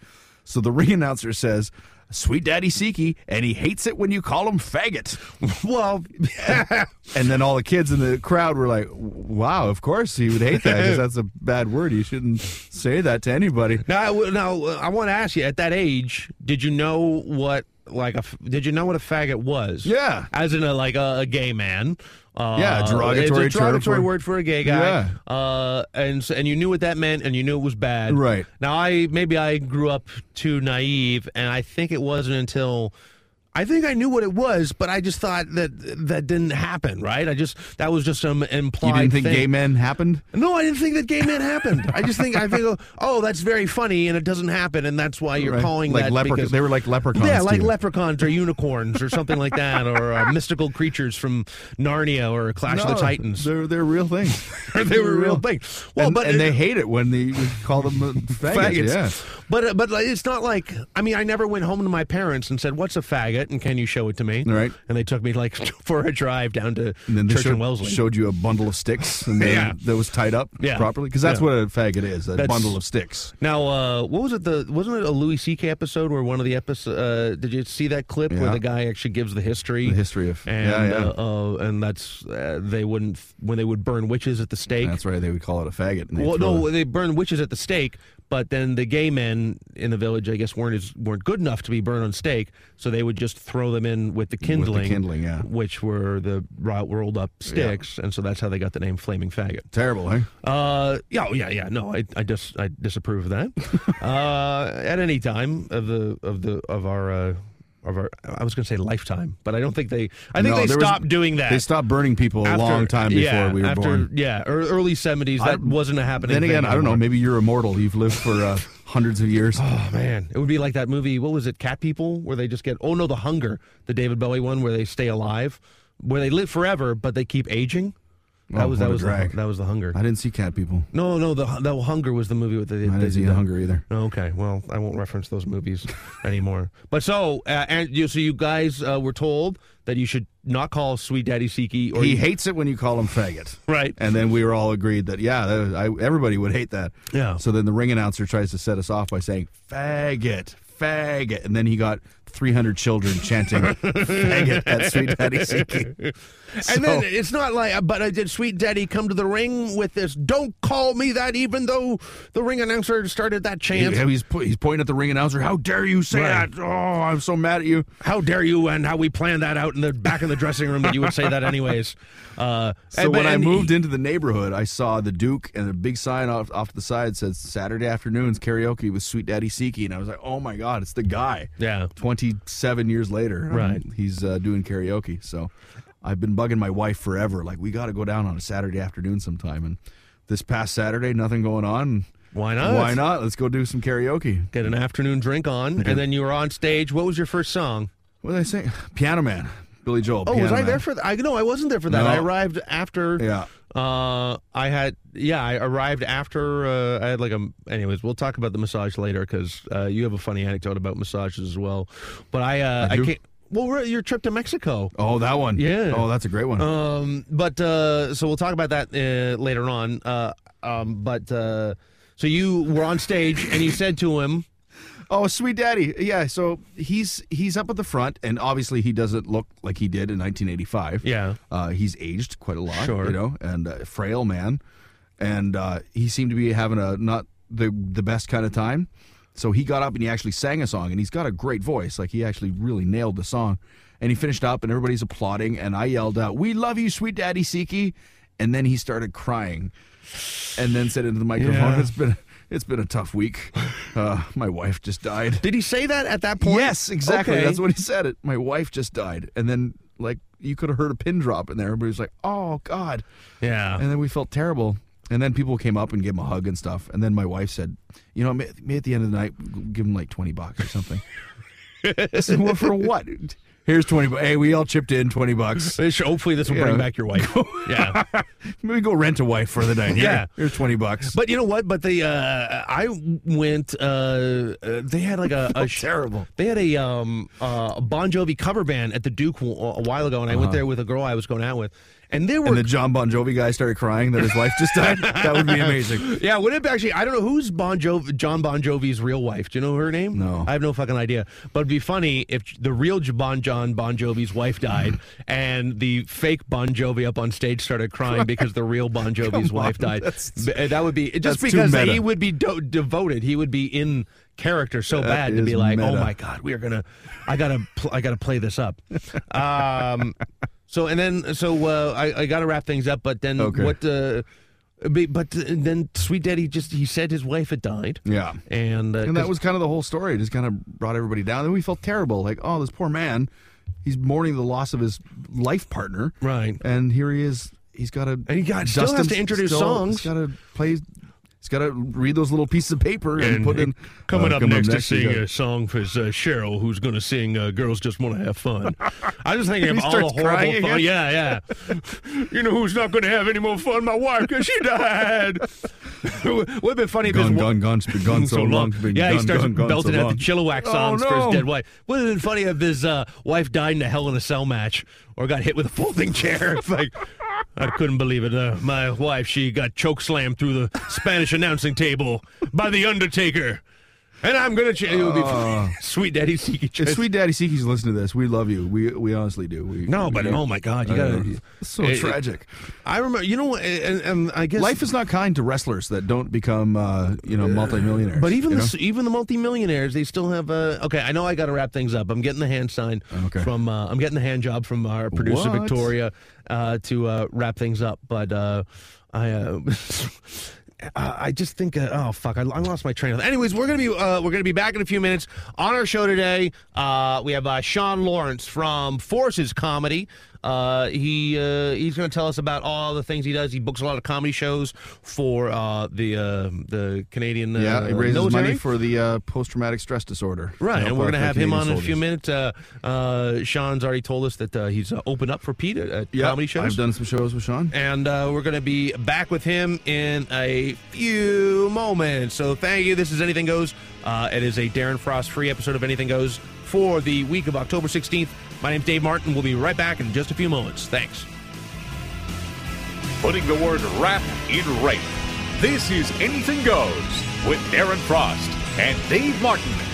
Speaker 8: So the ring announcer says, "Sweet Daddy Siki," and he hates it when you call him faggot.
Speaker 4: Well,
Speaker 8: And then all the kids in the crowd were like, "Wow, of course he would hate that because that's a bad word. You shouldn't say that to anybody."
Speaker 4: now, now uh, I want to ask you: at that age, did you know what like a. did you know what a faggot was?
Speaker 8: Yeah.
Speaker 4: as in a like a, a gay man. Uh,
Speaker 8: Yeah, a derogatory
Speaker 4: it's a derogatory
Speaker 8: term for-
Speaker 4: word for a gay guy.
Speaker 8: Yeah.
Speaker 4: Uh, and so- and you knew what that meant, and you knew it was bad.
Speaker 8: Right.
Speaker 4: Now, I maybe I grew up too naive, and I think it wasn't until. I think I knew what it was, but I just thought that that didn't happen, right? I just that was just some implied.
Speaker 8: You didn't think
Speaker 4: thing.
Speaker 8: gay men happened?
Speaker 4: No, I didn't think that gay men happened. I just think I think, oh, that's very funny, and it doesn't happen, and that's why you're
Speaker 8: Right.
Speaker 4: calling
Speaker 8: like
Speaker 4: that because
Speaker 8: They were like leprechauns.
Speaker 4: yeah, like leprechauns or unicorns or something like that, or uh, mystical creatures from Narnia or Clash of the Titans.
Speaker 8: They're they're real things.
Speaker 4: they were real things. Well,
Speaker 8: and,
Speaker 4: but
Speaker 8: and they hate it when they call them uh, faggots.
Speaker 4: faggots.
Speaker 8: Yeah.
Speaker 4: But uh, but it's not like I mean I never went home to my parents and said what's a faggot and can you show it to me?
Speaker 8: Right.
Speaker 4: And they took me like for a drive down to
Speaker 8: And then
Speaker 4: Church
Speaker 8: showed,
Speaker 4: and Wellesley.
Speaker 8: showed you a bundle of sticks, and
Speaker 4: Yeah.
Speaker 8: that was tied up
Speaker 4: Yeah.
Speaker 8: properly. Because that's
Speaker 4: Yeah.
Speaker 8: what a faggot is—a
Speaker 4: That's-
Speaker 8: bundle of sticks.
Speaker 4: Now, uh, what was it? The wasn't it a Louis C.K. episode where one of the episodes? Uh, did you see that clip where the guy actually gives the history?
Speaker 8: The history of
Speaker 4: and
Speaker 8: yeah, yeah.
Speaker 4: Uh, uh, and that's uh, they wouldn't when they would burn witches at the stake.
Speaker 8: That's right. They would call it a faggot. and
Speaker 4: Well, no, they burn witches at the stake, but then the gay men in the village, I guess, weren't as, weren't good enough to be burned on stake, so they would just throw them in with the kindling, with the
Speaker 8: kindling, yeah.
Speaker 4: which were the rolled up sticks, and so that's how they got the name Flaming Faggot.
Speaker 8: terrible, eh?
Speaker 4: Uh, yeah, oh, yeah, yeah. No, I, I dis, I disapprove of that. uh, at any time of the of the of our. Uh, of our, I was going to say lifetime, but I don't think they. I think
Speaker 8: No,
Speaker 4: they
Speaker 8: there was-
Speaker 4: stopped doing that.
Speaker 8: They stopped burning people a long time before
Speaker 4: yeah,
Speaker 8: we were
Speaker 4: after,
Speaker 8: born.
Speaker 4: Yeah, early seventies.
Speaker 8: I-
Speaker 4: That wasn't a happening.
Speaker 8: Then again, I don't know. Maybe you're immortal. You've lived for uh, hundreds of years.
Speaker 4: Oh man, it would be like that movie. What was it? Cat People, where they just get. Oh no, The Hunger, the David Bowie one, where they stay alive, where they live forever but they keep aging. That
Speaker 8: Oh,
Speaker 4: was that was the, that was the Hunger.
Speaker 8: I didn't see cat people.
Speaker 4: No, no, the the Hunger was the movie with the.
Speaker 8: I didn't see the hunger either.
Speaker 4: Oh, Okay, well, I won't reference those movies anymore. But so, uh, and you, so you guys uh, were told that you should not call Sweet Daddy Siki, or
Speaker 8: He
Speaker 4: you-
Speaker 8: hates it when you call him faggot.
Speaker 4: right.
Speaker 8: And then we were all agreed that yeah, that, I, everybody would hate that.
Speaker 4: Yeah.
Speaker 8: So then the ring announcer tries to set us off by saying faggot, faggot, and then he got 300 children chanting faggot at Sweet Daddy Siki.
Speaker 4: And then it's not like, but I did Sweet Daddy come to the ring with this? Don't call me that, even though the ring announcer started that chant.
Speaker 8: Yeah, he's he's pointing at the ring announcer. How dare you say
Speaker 4: Right.
Speaker 8: that? Oh, I'm so mad at you.
Speaker 4: How dare you? And how we planned that out in the back of the dressing room that you would say that anyways. Uh,
Speaker 8: So
Speaker 4: and-
Speaker 8: when I moved
Speaker 4: he-
Speaker 8: into the neighborhood, I saw the Duke and a big sign off, off to the side says Saturday afternoons karaoke with Sweet Daddy Siki, and I was like, oh my god, it's the guy.
Speaker 4: Yeah.
Speaker 8: 27 years later,
Speaker 4: Right.
Speaker 8: he's uh, doing karaoke. So I've been bugging my wife forever, like we got to go down on a Saturday afternoon sometime. And this past Saturday, nothing going on.
Speaker 4: Why not?
Speaker 8: Why not? Let's go do some karaoke.
Speaker 4: get an afternoon drink on, and then you were on stage. What was your first song?
Speaker 8: What did I say? Piano Man, Billy Joel.
Speaker 4: Oh, was I there for that? I no, I wasn't there for that.
Speaker 8: No.
Speaker 4: I arrived after.
Speaker 8: Yeah.
Speaker 4: Uh, I had yeah, I arrived after. Uh, I had like a. Anyways, we'll talk about the massage later because uh, you have a funny anecdote about massages as well. But I, uh,
Speaker 8: I
Speaker 4: I can't. Well, your trip to Mexico.
Speaker 8: Oh, that one.
Speaker 4: Yeah.
Speaker 8: Oh, that's a great one.
Speaker 4: Um, but uh, so we'll talk about that uh, later on. Uh, um, but uh, so you were on stage and you said to him,
Speaker 8: Oh, sweet daddy. Yeah, so he's he's up at the front, and obviously he doesn't look like he did in 1985.
Speaker 4: Yeah.
Speaker 8: uh, he's aged quite a lot.
Speaker 4: Sure.
Speaker 8: you know, and uh, frail man, and uh, he seemed to be having a not the the best kind of time. So he got up and he actually sang a song, and he's got a great voice. Like he actually really nailed the song, and he finished up, and everybody's applauding, and I yelled out, "We love you, sweet daddy Siki," and then he started crying, and then said into the microphone,
Speaker 4: Yeah.
Speaker 8: "It's been." It's been a tough week. Uh, my wife just died.
Speaker 4: "Did he say that at that point?"
Speaker 8: Yes, exactly.
Speaker 4: Okay.
Speaker 8: That's what he said. It. My wife just died, and then like you could have heard a pin drop in there. Everybody was like, "Oh God,"
Speaker 4: Yeah.
Speaker 8: and then we felt terrible. And then people came up and gave him a hug and stuff. And then my wife said, "You know, may at the end of the night, give him like twenty bucks or something." I said, "Well, for what?" Here's twenty. bu- Hey, we all chipped in twenty bucks.
Speaker 4: Hopefully, this will
Speaker 8: Yeah.
Speaker 4: bring back your wife. yeah.
Speaker 8: Maybe go rent a wife for the night. Here,
Speaker 4: Yeah.
Speaker 8: here's twenty bucks.
Speaker 4: But you know what? But the uh, I went. Uh, uh, they had like a, a
Speaker 8: terrible.
Speaker 4: They had a um uh, Bon Jovi cover band at the Duke a while ago, and I went there with a girl I was going out with, and they were.
Speaker 8: And the John Bon Jovi guy started crying that his wife just died. that would be amazing.
Speaker 4: yeah, would it be actually? I don't know who's Bon Jovi, John Bon Jovi's real wife. Do you know her name?
Speaker 8: No.
Speaker 4: I have no fucking idea. But it'd be funny if the real Bon John Bon Jovi's wife died, and the fake Bon Jovi up on stage started crying because the real Bon Jovi's wife died. uh, that would be just because he would be do- devoted. He would be in character so
Speaker 8: That
Speaker 4: bad to be like, oh my god, we are gonna, I gotta, pl- I gotta play this up. Um, so and then so uh, I, I gotta wrap things up, but then
Speaker 8: Okay.
Speaker 4: what? Uh, but, but then Sweet Daddy just he said his wife had died.
Speaker 8: Yeah.
Speaker 4: And, uh,
Speaker 8: and that was kind of the whole story. It just kind of brought everybody down. And we felt terrible. Like, oh, this poor man, he's mourning the loss of his life partner.
Speaker 4: Right.
Speaker 8: And here he is. He's got to.
Speaker 4: And he got- still has to introduce songs.
Speaker 8: He's got to play. He's got to read those little pieces of paper and, put in.
Speaker 3: Coming
Speaker 8: uh,
Speaker 3: up
Speaker 8: come
Speaker 3: next to sing a song for uh, Cheryl, who's going to sing uh, "Girls Just Want to Have Fun." I was thinking of all the horrible fun. Yeah, yeah. you know who's not going to have any more fun? My wife, because she died.
Speaker 4: would have been funny if
Speaker 8: Gone,
Speaker 4: his
Speaker 8: gone, gone, been gone so long. been
Speaker 4: yeah, he starts
Speaker 8: gone, gone
Speaker 4: belting
Speaker 8: so
Speaker 4: out
Speaker 8: long.
Speaker 4: the Chilliwack
Speaker 8: Oh,
Speaker 4: songs for his dead wife. Would have been funny if his uh, wife died in a Hell in a Cell match or got hit with a folding chair. It's like
Speaker 3: I couldn't believe it. Uh, my wife, she got choke slammed through the Spanish announcing table by the Undertaker.
Speaker 4: And I'm gonna. Ch- it would be sweet daddy Siki.
Speaker 8: If Sweet Daddy Siki's listening to this, we love you. We we honestly do. We,
Speaker 4: No, but oh my God, you gotta.
Speaker 8: know. It's so
Speaker 4: it- it-
Speaker 8: tragic.
Speaker 4: I remember. You know, what, and, and I guess
Speaker 8: Life is not kind to wrestlers that don't become, uh, you know, multimillionaires.
Speaker 4: But even
Speaker 8: you
Speaker 4: the
Speaker 8: know?
Speaker 4: even the multimillionaires, they still have. Uh, okay, I know I got to wrap things up. I'm getting the hand sign
Speaker 8: Okay.
Speaker 4: from. Uh, I'm getting the hand job from our producer
Speaker 8: What?
Speaker 4: Victoria uh, to uh, wrap things up. But uh, I. Uh, Uh, I just think, uh, oh fuck, I, I lost my train of. Anyways, we're gonna be uh, we're gonna be back in a few minutes on our show today. Uh, we have uh, Sean Lawrence from Forces Comedy. Uh, he uh, he's gonna tell us about all the things he does. He books a lot of comedy shows for uh, the uh, the Canadian uh,
Speaker 8: yeah, it raises
Speaker 4: military.
Speaker 8: money for the uh, post-traumatic stress disorder.
Speaker 4: Right, and we're going to have him
Speaker 8: Canadian
Speaker 4: on in a few minutes. Uh, uh, Sean's already told us that uh, he's uh, opened up for Pete at, at
Speaker 8: Yeah,
Speaker 4: comedy shows.
Speaker 8: I've done some shows with Sean.
Speaker 4: and uh, we're going to be back with him in a few moments. So thank you. This is Anything Goes. Uh, it is a Darren Frost free episode of Anything Goes for the week of October 16th. My name's Dave Martin. We'll be right back in just a few moments. Thanks.
Speaker 1: Putting the word rap in rape. This is Anything Goes with Darren Frost and Dave Martin.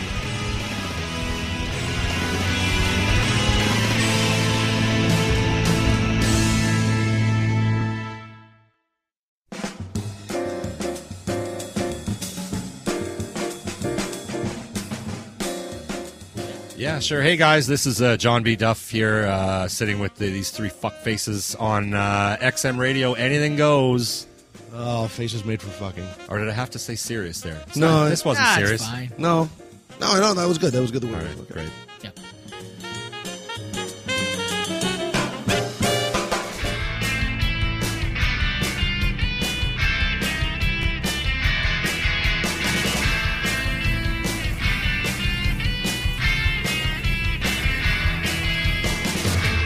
Speaker 9: Yeah, sure. Hey guys, this is uh, John B. Duff here, uh, sitting with the, these three fuck faces on uh, XM Radio. Anything goes.
Speaker 4: Oh, faces made for fucking.
Speaker 9: Or did I have to say Sirius there? It's
Speaker 4: No,
Speaker 9: not- this wasn't
Speaker 10: Ah, it's
Speaker 9: serious.
Speaker 10: fine.
Speaker 4: No, no, no. That was good. That was good. The
Speaker 9: All
Speaker 4: word.
Speaker 9: right, great.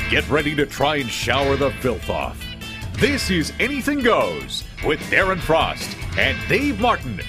Speaker 1: Get ready to try and shower the filth off. This is Anything Goes with Darren Frost and Dave Martin.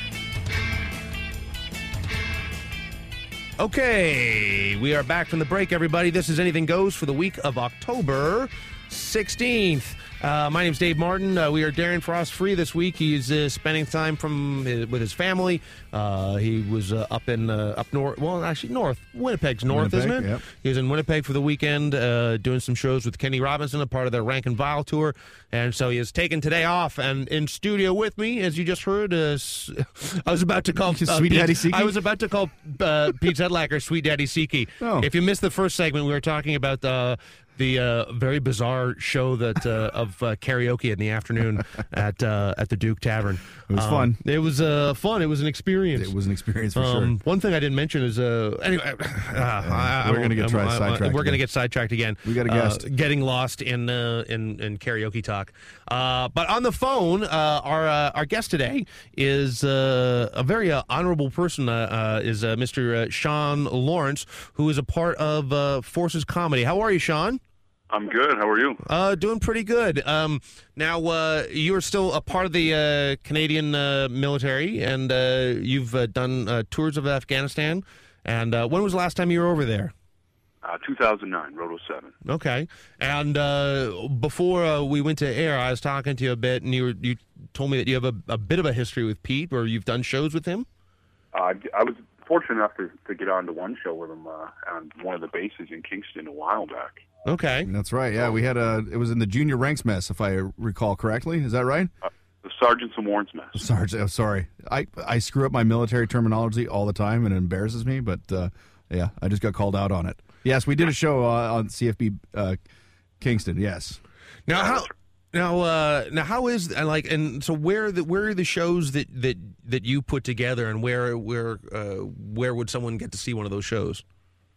Speaker 4: Okay, we are back from the break, everybody. This is Anything Goes for the week of October 16th. Uh, my name's Dave Martin. Uh, we are Darren Frost free this week. He's uh, spending time from uh, with his family. Uh, he was uh, up in uh, up north. Well, actually, north. Winnipeg's north,
Speaker 8: Winnipeg,
Speaker 4: isn't it?
Speaker 8: yep.
Speaker 4: He was in Winnipeg for the weekend, uh, doing some shows with Kenny Robinson, a part of their Rank and Vile tour. And so he has taken today off. And in studio with me, as you just heard, uh, I was about to call
Speaker 8: Sweet Daddy Siki?
Speaker 4: I was about to call uh, Pete Zedlacker Sweet Daddy Siki.
Speaker 8: Oh.
Speaker 4: If you missed the first segment, we were talking about uh, the uh, very bizarre show that uh, of uh, karaoke in the afternoon at uh, at the Duke Tavern.
Speaker 8: It was
Speaker 4: Um,
Speaker 8: fun.
Speaker 4: It was uh, fun. It was an experience.
Speaker 8: It was an experience for
Speaker 4: Um,
Speaker 8: sure.
Speaker 4: One thing I didn't mention is uh, anyway. I- I
Speaker 8: we're gonna
Speaker 4: won't-
Speaker 8: get
Speaker 4: I- I-
Speaker 8: sidetracked
Speaker 4: We're going to get sidetracked again.
Speaker 8: We got a guest.
Speaker 4: getting lost in uh, in in karaoke talk. Uh, but on the phone, uh, our uh, our guest today is uh, a very uh, honorable person. Uh, uh, is uh, Mr. Uh, Sean Lawrence, who is a part of uh, Forces Comedy. How are you, Sean?
Speaker 11: I'm good. How are you?
Speaker 4: Uh, doing pretty good. Um, now uh, you are still a part of the uh, Canadian uh, military, and uh, you've uh, done uh, tours of Afghanistan. And uh, when was the last time you were over there?
Speaker 11: Uh, 2009, Roto 7.
Speaker 4: Okay. And uh, before uh, we went to air, I was talking to you a bit, and you were, you told me that you have a, a bit of a history with Pete, or you've done shows with him.
Speaker 11: Uh, I was fortunate enough to, to get onto one show with him uh, on one of the bases in Kingston a while back.
Speaker 4: Okay.
Speaker 8: That's right. Yeah, we had a. It was in the junior ranks mess, if I recall correctly. Is that right?
Speaker 11: The Sergeants and Warrants Mess.
Speaker 8: Sarge, oh, sorry. I I screw up my military terminology all the time, and it embarrasses me. But uh, yeah, I just got called out on it. Yes, we did a show uh, on CFB uh, Kingston. Yes.
Speaker 4: Now how now uh now how is like and so where are the where are the shows that that that you put together and where where uh where would someone get to see one of those shows?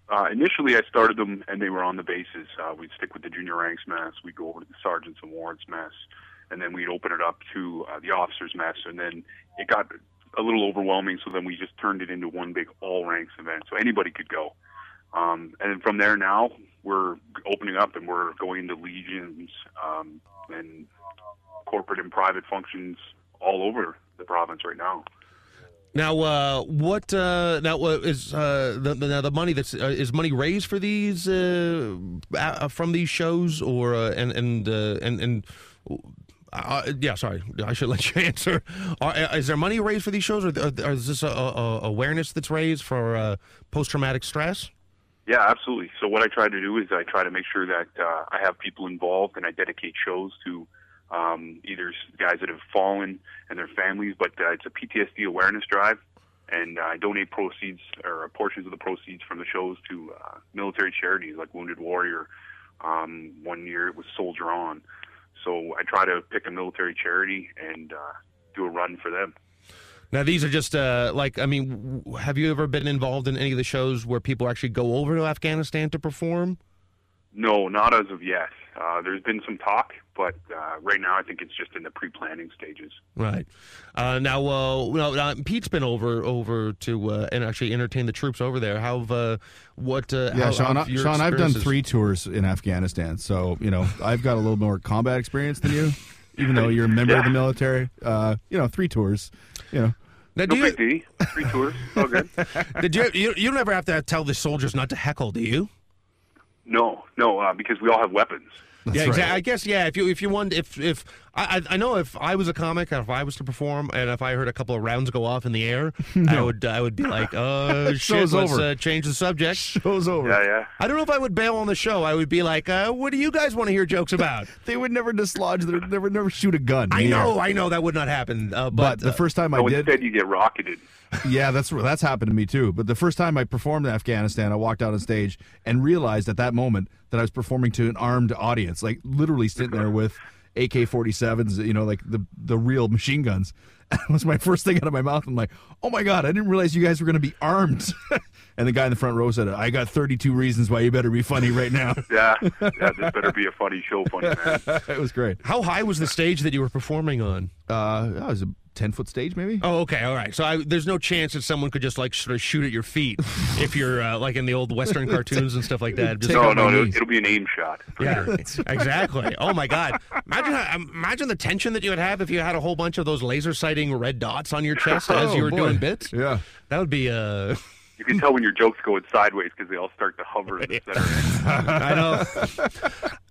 Speaker 11: Uh, initially, I started them, and they were on the bases. Uh, we'd stick with the junior ranks mess. We'd go over to the sergeants and warrants mess, and then we'd open it up to uh, the officers mess. And then it got a little overwhelming, so then we just turned it into one big all ranks event, so anybody could go. Um, and from there, now we're opening up, and we're going into legions um, and corporate and private functions all over the province right now.
Speaker 4: Now, uh, what uh, now uh, is uh, the, the now the money that's uh, is money raised for these uh, from these shows or and and and and yeah, sorry, I should let you answer. Are, is there money raised for these shows, or, or is this a, a, awareness that's raised for post traumatic stress?
Speaker 11: Yeah, absolutely. So what I try to do is I try to make sure that I have people involved and I dedicate shows to um, either guys that have fallen and their families, but uh, it's a PTSD awareness drive, and I donate proceeds or portions of the proceeds from the shows to uh, military charities like Wounded Warrior. Um, one year it was Soldier On. So I try to pick a military charity and uh, do a run for them.
Speaker 4: Now, these are just uh, like I mean, have you ever been involved in any of the shows where people actually go over to Afghanistan to perform?
Speaker 11: No, not as of yet. Uh, there's been some talk, but uh, right now I think it's just in the pre-planning stages.
Speaker 4: Right. Uh, now, uh, now, uh, Pete's been over over to uh, and actually entertain the troops over there. How have uh, what? Uh,
Speaker 8: Yeah,
Speaker 4: how,
Speaker 8: Sean.
Speaker 4: how
Speaker 8: Sean, I've done three tours in Afghanistan, so you know I've got a little more combat experience than you. Even though you're a member of the military, uh, you know, three tours. You know,
Speaker 4: Now,
Speaker 11: no
Speaker 4: you,
Speaker 11: big D. Three tours. All good.
Speaker 4: did you, you? You never have to tell the soldiers not to heckle, do you?
Speaker 11: No, no, uh, because we all have weapons.
Speaker 4: yeah, exactly. I guess yeah. If you if you want if if I, I I know if I was a comic, if I was to perform, and if I heard a couple of rounds go off in the air, I would I would be like, uh, shit,
Speaker 8: Show's
Speaker 4: let's
Speaker 8: over.
Speaker 4: Uh, change the subject.
Speaker 8: Show's over.
Speaker 11: Yeah, yeah.
Speaker 4: I don't know if I would bail on the show. I would be like, uh, what do you guys want to hear jokes about?
Speaker 8: They would never dislodge. They would never never shoot a gun.
Speaker 4: I know,
Speaker 8: air.
Speaker 4: I know that would not happen. Uh,
Speaker 8: But
Speaker 4: but
Speaker 8: the
Speaker 4: uh,
Speaker 8: first time I
Speaker 11: So
Speaker 8: did,
Speaker 11: instead, you get rocketed.
Speaker 8: yeah, that's that's happened to me too. But the first time I performed in Afghanistan, I walked out on stage and realized at that moment that I was performing to an armed audience, like literally sitting there with AK-47s, you know, like the the real machine guns. It was my first thing out of my mouth. I'm like, oh my god, I didn't realize you guys were going to be armed. and the guy in the front row said, I got 32 reasons why you better be funny right now.
Speaker 11: Yeah, yeah. This better be a funny show, funny man.
Speaker 8: it was great.
Speaker 4: how high was the stage that you were performing on?
Speaker 8: Uh, that was a 10 foot stage, maybe.
Speaker 4: Oh, okay, all right. So I, there's no chance that someone could just like sort of shoot at your feet if you're uh, like in the old Western cartoons and stuff like that. Just,
Speaker 11: No, no, it'll, it'll be an aim shot. For
Speaker 4: yeah,
Speaker 11: sure.
Speaker 4: exactly. Oh my God! Imagine, how- imagine the tension that you would have if you had a whole bunch of those laser sighting red dots on your chest as
Speaker 8: Oh,
Speaker 4: you were
Speaker 8: boy.
Speaker 4: doing bits.
Speaker 8: Yeah.
Speaker 4: That would be. Uh,
Speaker 11: You can tell when your joke's going sideways because they all start to hover in the center.
Speaker 4: I know.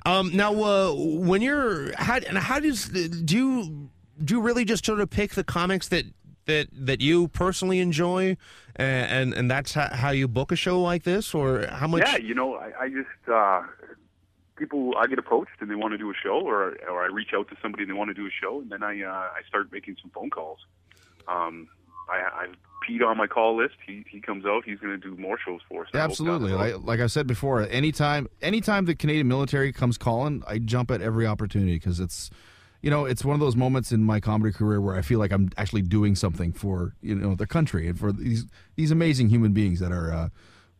Speaker 4: um, now, uh, when you're how and how does do you do you really just sort of pick the comics that that that you personally enjoy, and and, and that's how, how you book a show like this, or how much?
Speaker 11: Yeah, you know, I, I just uh, people I get approached and they want to do a show, or or I reach out to somebody and they want to do a show, and then I uh, I start making some phone calls. Um, I, I Pete on my call list. He he comes out. He's going to do more shows for us. I
Speaker 8: Absolutely.
Speaker 11: down.
Speaker 8: Like, like I said before, anytime anytime the Canadian military comes calling, I jump at every opportunity because it's, you know, it's one of those moments in my comedy career where I feel like I'm actually doing something for you know the country and for these these amazing human beings that are uh,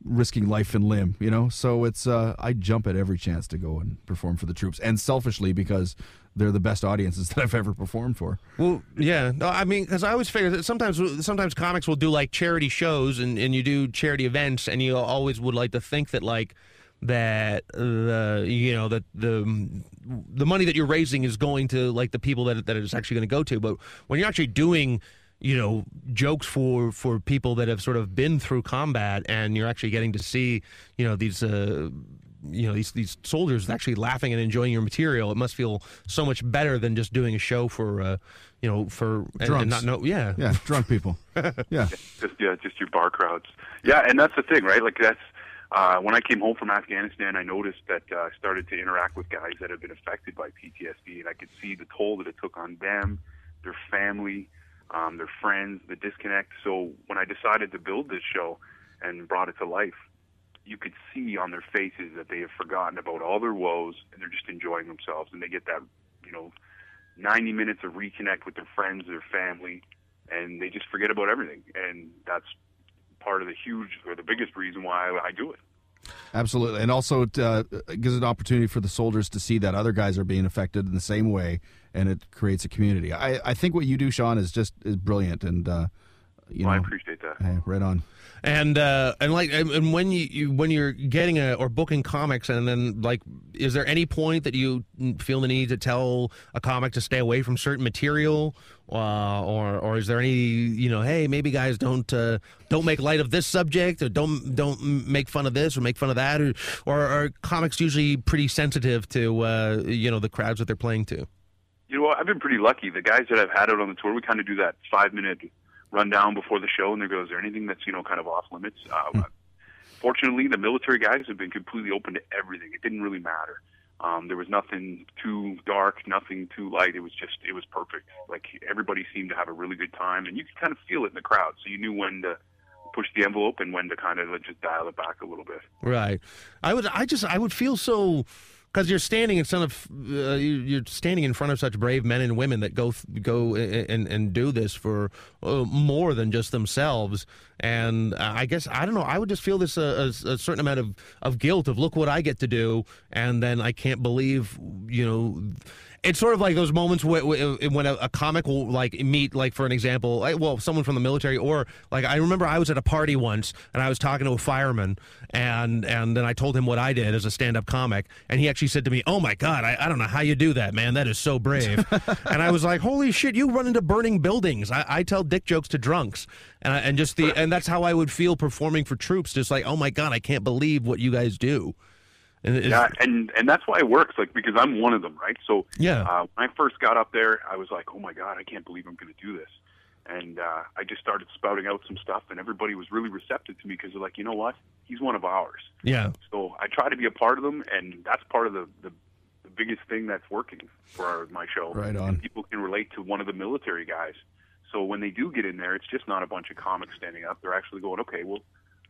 Speaker 8: risking life and limb. You know, so it's uh, I jump at every chance to go and perform for the troops, and selfishly because they're the best audiences that I've ever performed for.
Speaker 4: Well, yeah. No, I mean, because I always figure that sometimes sometimes comics will do like charity shows and, and you do charity events, and you always would like to think that like that the you know that the the money that you're raising is going to like the people that that it's actually going to go to. But when you're actually doing you know jokes for for people that have sort of been through combat and you're actually getting to see you know these uh you know these these soldiers actually laughing and enjoying your material it must feel so much better than just doing a show for uh you know for and, and not know yeah
Speaker 8: Yeah, drunk people. Yeah.
Speaker 11: just yeah, just your bar crowds. Yeah, and that's the thing, right? Like that's uh, when I came home from Afghanistan, I noticed that uh, I started to interact with guys that had been affected by PTSD, and I could see the toll that it took on them, their family, um, their friends, the disconnect. So when I decided to build this show and brought it to life, you could see on their faces that they have forgotten about all their woes and they're just enjoying themselves, and they get that, you know, 90 minutes of reconnect with their friends, their family, and they just forget about everything. And that's part of the huge or the biggest reason why I, I do it.
Speaker 8: Absolutely, and also it uh, gives an opportunity for the soldiers to see that other guys are being affected in the same way, and it creates a community. I, I think what you do, Sean, is just is brilliant, and uh, you
Speaker 11: Well, I appreciate that.
Speaker 8: hey, right on.
Speaker 4: and uh and like and and when you, you when you're getting a or booking comics and then like is there any point that you feel the need to tell a comic to stay away from certain material uh or or is there any you know hey maybe guys don't uh don't make light of this subject or don't don't make fun of this or make fun of that or or are comics usually pretty sensitive to uh you know the crowds that they're playing to
Speaker 11: You know. I've been pretty lucky. The guys that I've had out on the tour, we kind of do that five minute rundown before the show, and there goes "Is there anything that's you know kind of off limits?" Uh, Fortunately, the military guys have been completely open to everything. It didn't really matter. Um, there was nothing too dark, nothing too light. It was just, it was perfect. Like everybody seemed to have a really good time, and you could kind of feel it in the crowd. So you knew when to push the envelope and when to kind of just dial it back a little bit.
Speaker 4: Right. I would. I just. I would feel so because you're standing in front of. Uh, you- you're standing in front of such brave men and women that go go and and do this for uh, more than just themselves. And uh, I guess I don't know. I would just feel this uh, a, a certain amount of of guilt of look what I get to do, and then I can't believe you know. It's sort of like those moments where, uh, when a, a comic will like meet, like for an example, like, well, someone from the military, or like I remember I was at a party once and I was talking to a fireman, and and then I told him what I did as a stand-up comic, and he actually said to me, "Oh my God, I, I don't know how you do that, man. That is so brave." and I was like, "Holy shit, you run into burning buildings." I, I tell dick jokes to drunks, and I, and just the and that's how I would feel performing for troops, just like, "Oh my God, I can't believe what you guys do." And
Speaker 11: yeah, and and that's why it works. Like because I'm one of them, right? So
Speaker 4: Yeah.
Speaker 11: uh, when I first got up there, I was like, oh my god, I can't believe I'm going to do this. And uh, I just started spouting out some stuff, and everybody was really receptive to me because they're like, you know what, he's one of ours.
Speaker 4: yeah.
Speaker 11: So I try to be a part of them, and that's part of the the, the biggest thing that's working for our, my show.
Speaker 8: Right on.
Speaker 11: People can relate to one of the military guys. So when they do get in there, it's just not a bunch of comics standing up. They're actually going, okay, well,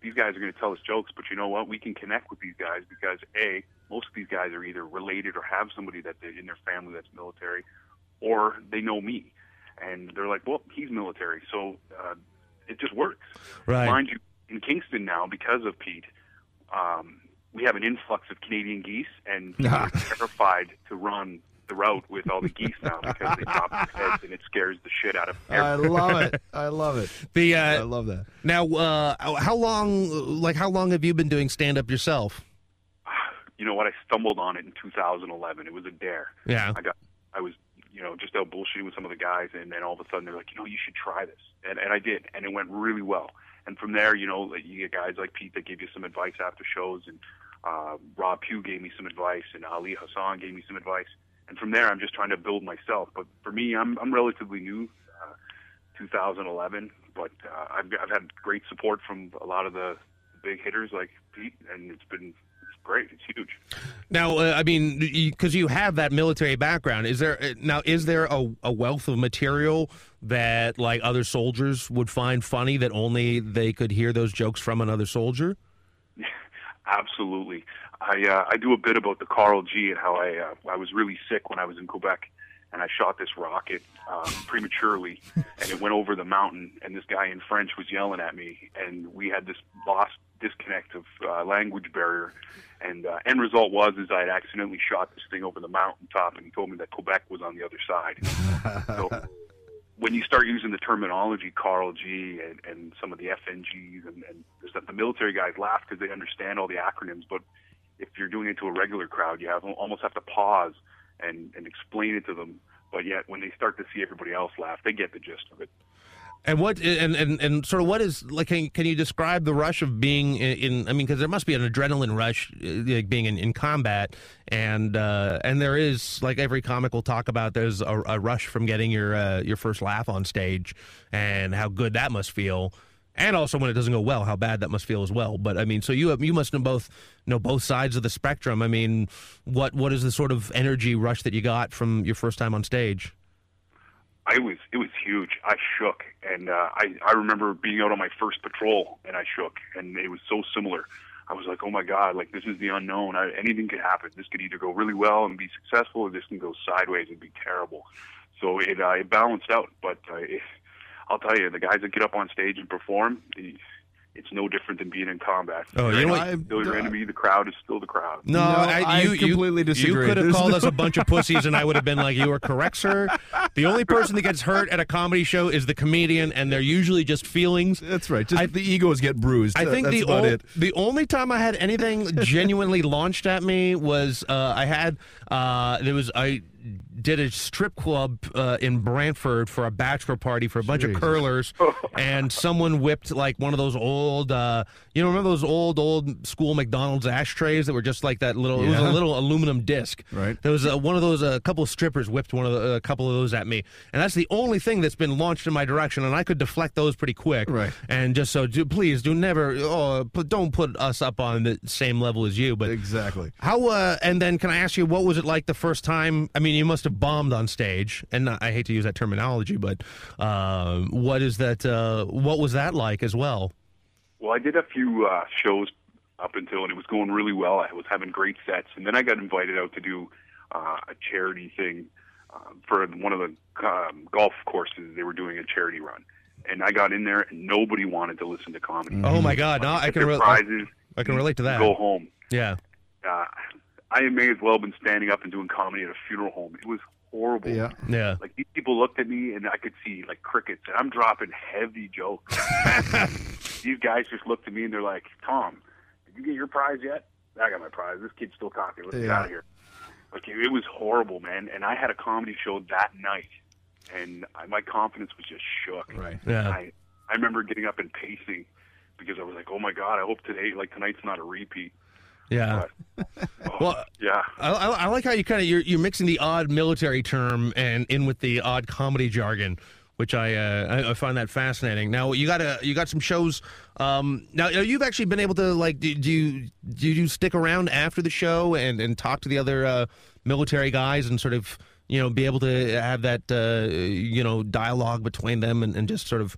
Speaker 11: these guys are going to tell us jokes, but you know what? We can connect with these guys because a most of these guys are either related or have somebody that they, in their family that's military, or they know me, and they're like, well, he's military, so uh, it just works.
Speaker 4: Right.
Speaker 11: Mind you, in Kingston now, because of Pete, um, we have an influx of Canadian geese, and are terrified to run the route with all the geese now because they drop their heads and it scares the shit out of
Speaker 8: I love it. I love it.
Speaker 4: The
Speaker 8: I
Speaker 4: uh,
Speaker 8: love that.
Speaker 4: now, uh, how long? Like, how long have you been doing stand up yourself?
Speaker 11: You know what? I stumbled on it in 2011. It was a dare.
Speaker 4: Yeah.
Speaker 11: I got, I was, you know, just out bullshitting with some of the guys, and then all of a sudden they're like, you know, you should try this, and and I did, and it went really well. And from there, you know, you get guys like Pete that give you some advice after shows, and uh, Rob Pugh gave me some advice, and Ali Hassan gave me some advice. And from there, I'm just trying to build myself. But for me, I'm I'm relatively new, uh, 2011, but uh, I've I've had great support from a lot of the big hitters like Pete, and it's been it's great. It's huge.
Speaker 4: Now, uh, I mean, because you have that military background, is there uh, now is there a, a wealth of material that like other soldiers would find funny that only they could hear those jokes from another soldier?
Speaker 11: Absolutely. I uh, I do a bit about the Carl G and how I uh, I was really sick when I was in Quebec, and I shot this rocket um, prematurely, and it went over the mountain, and this guy in French was yelling at me, and we had this lost disconnect of uh, language barrier, and uh, end result was is I had accidentally shot this thing over the mountaintop, and he told me that Quebec was on the other side. so when you start using the terminology Carl G and, and some of the FNGs and, and stuff, the military guys laugh because they understand all the acronyms. But doing it to a regular crowd, you have almost have to pause and, and explain it to them. But yet, when they start to see everybody else laugh, they get the gist of it.
Speaker 4: And what and, and, and sort of what is like? Can, can you describe the rush of being in? in I mean, because there must be an adrenaline rush, uh, like being in, in combat, and uh, and there is like every comic will talk about. There's a, a rush from getting your uh, your first laugh on stage, and how good that must feel, and also when it doesn't go well, how bad that must feel as well. But I mean, so you have, you must know both know both sides of the spectrum. I mean, what what is the sort of energy rush that you got from your first time on stage?
Speaker 11: I was it was huge. I shook, and uh, I I remember being out on my first patrol, and I shook, and it was so similar. I was like, oh my god, like this is the unknown. I, anything could happen. This could either go really well and be successful, or this can go sideways and be terrible. So it uh, it balanced out. But uh, it, I'll tell you, the guys that get up on stage and perform, it's no different than being in combat.
Speaker 4: Oh, you know what?
Speaker 11: You're still your enemy. The crowd is still the crowd.
Speaker 4: No,
Speaker 8: I
Speaker 4: you,
Speaker 8: completely
Speaker 4: you,
Speaker 8: disagree.
Speaker 4: You could have called
Speaker 8: no-
Speaker 4: us a bunch of pussies, and I would have been like, "You are correct, sir." The only person that gets hurt at a comedy show is the comedian, and they're usually just feelings.
Speaker 8: That's right. Just the egos get bruised.
Speaker 4: I think
Speaker 8: That's
Speaker 4: the
Speaker 8: about
Speaker 4: ol-
Speaker 8: it.
Speaker 4: the only time I had anything genuinely launched at me was uh, I had uh, there was I did a strip club uh, in Brantford for a bachelor party for a bunch of curlers, and someone whipped like one of those old, uh, you know, remember those old old school McDonald's ashtrays that were just like that little. It was a little aluminum disc.
Speaker 8: Right.
Speaker 4: There was uh, one of those. A couple of strippers whipped one of the, a couple of those at me, and that's the only thing that's been launched in my direction, and I could deflect those pretty quick.
Speaker 8: Right.
Speaker 4: And just so, do, please do never. Oh, put, don't put us up on the same level as you. But
Speaker 8: Exactly.
Speaker 4: how? Uh, and then, can I ask you, what was it like the first time? I mean, you must have bombed on stage, and I hate to use that terminology, but uh, what is that? Uh, what was that like as well?
Speaker 11: Well, I did a few uh, shows up until, and it was going really well. I was having great sets, and then I got invited out to do uh, a charity thing um, for one of the um, golf courses. They were doing a charity run, and I got in there, and nobody wanted to listen to comedy.
Speaker 4: Oh my God! No, I can. Re-
Speaker 11: prizes,
Speaker 4: I can relate to that.
Speaker 11: Go home.
Speaker 4: Yeah.
Speaker 11: Uh, I may as well have been standing up and doing comedy at a funeral home. It was horrible.
Speaker 8: Yeah.
Speaker 4: Yeah.
Speaker 11: Like these people looked at me and I could see like crickets, and I'm dropping heavy jokes. these guys just looked at me and they're like, "Tom, did you get your prize yet?" I got my prize. This kid's still talking. Let's get out of here. Like it was horrible, man. And I had a comedy show that night, and I, my confidence was just shook.
Speaker 8: Right.
Speaker 4: Yeah.
Speaker 11: I I remember getting up and pacing because I was like, "Oh my god, I hope today, like tonight's not a repeat."
Speaker 4: Yeah.
Speaker 11: But,
Speaker 4: Well,
Speaker 11: yeah.
Speaker 4: I, I, I like how you kind of you're, you're mixing the odd military term and in with the odd comedy jargon, which I uh, I, find that fascinating. Now you got a you got some shows. Um, now you've actually been able to like do, do you do you stick around after the show and and talk to the other uh, military guys and sort of you know be able to have that uh, you know dialogue between them and, and just sort of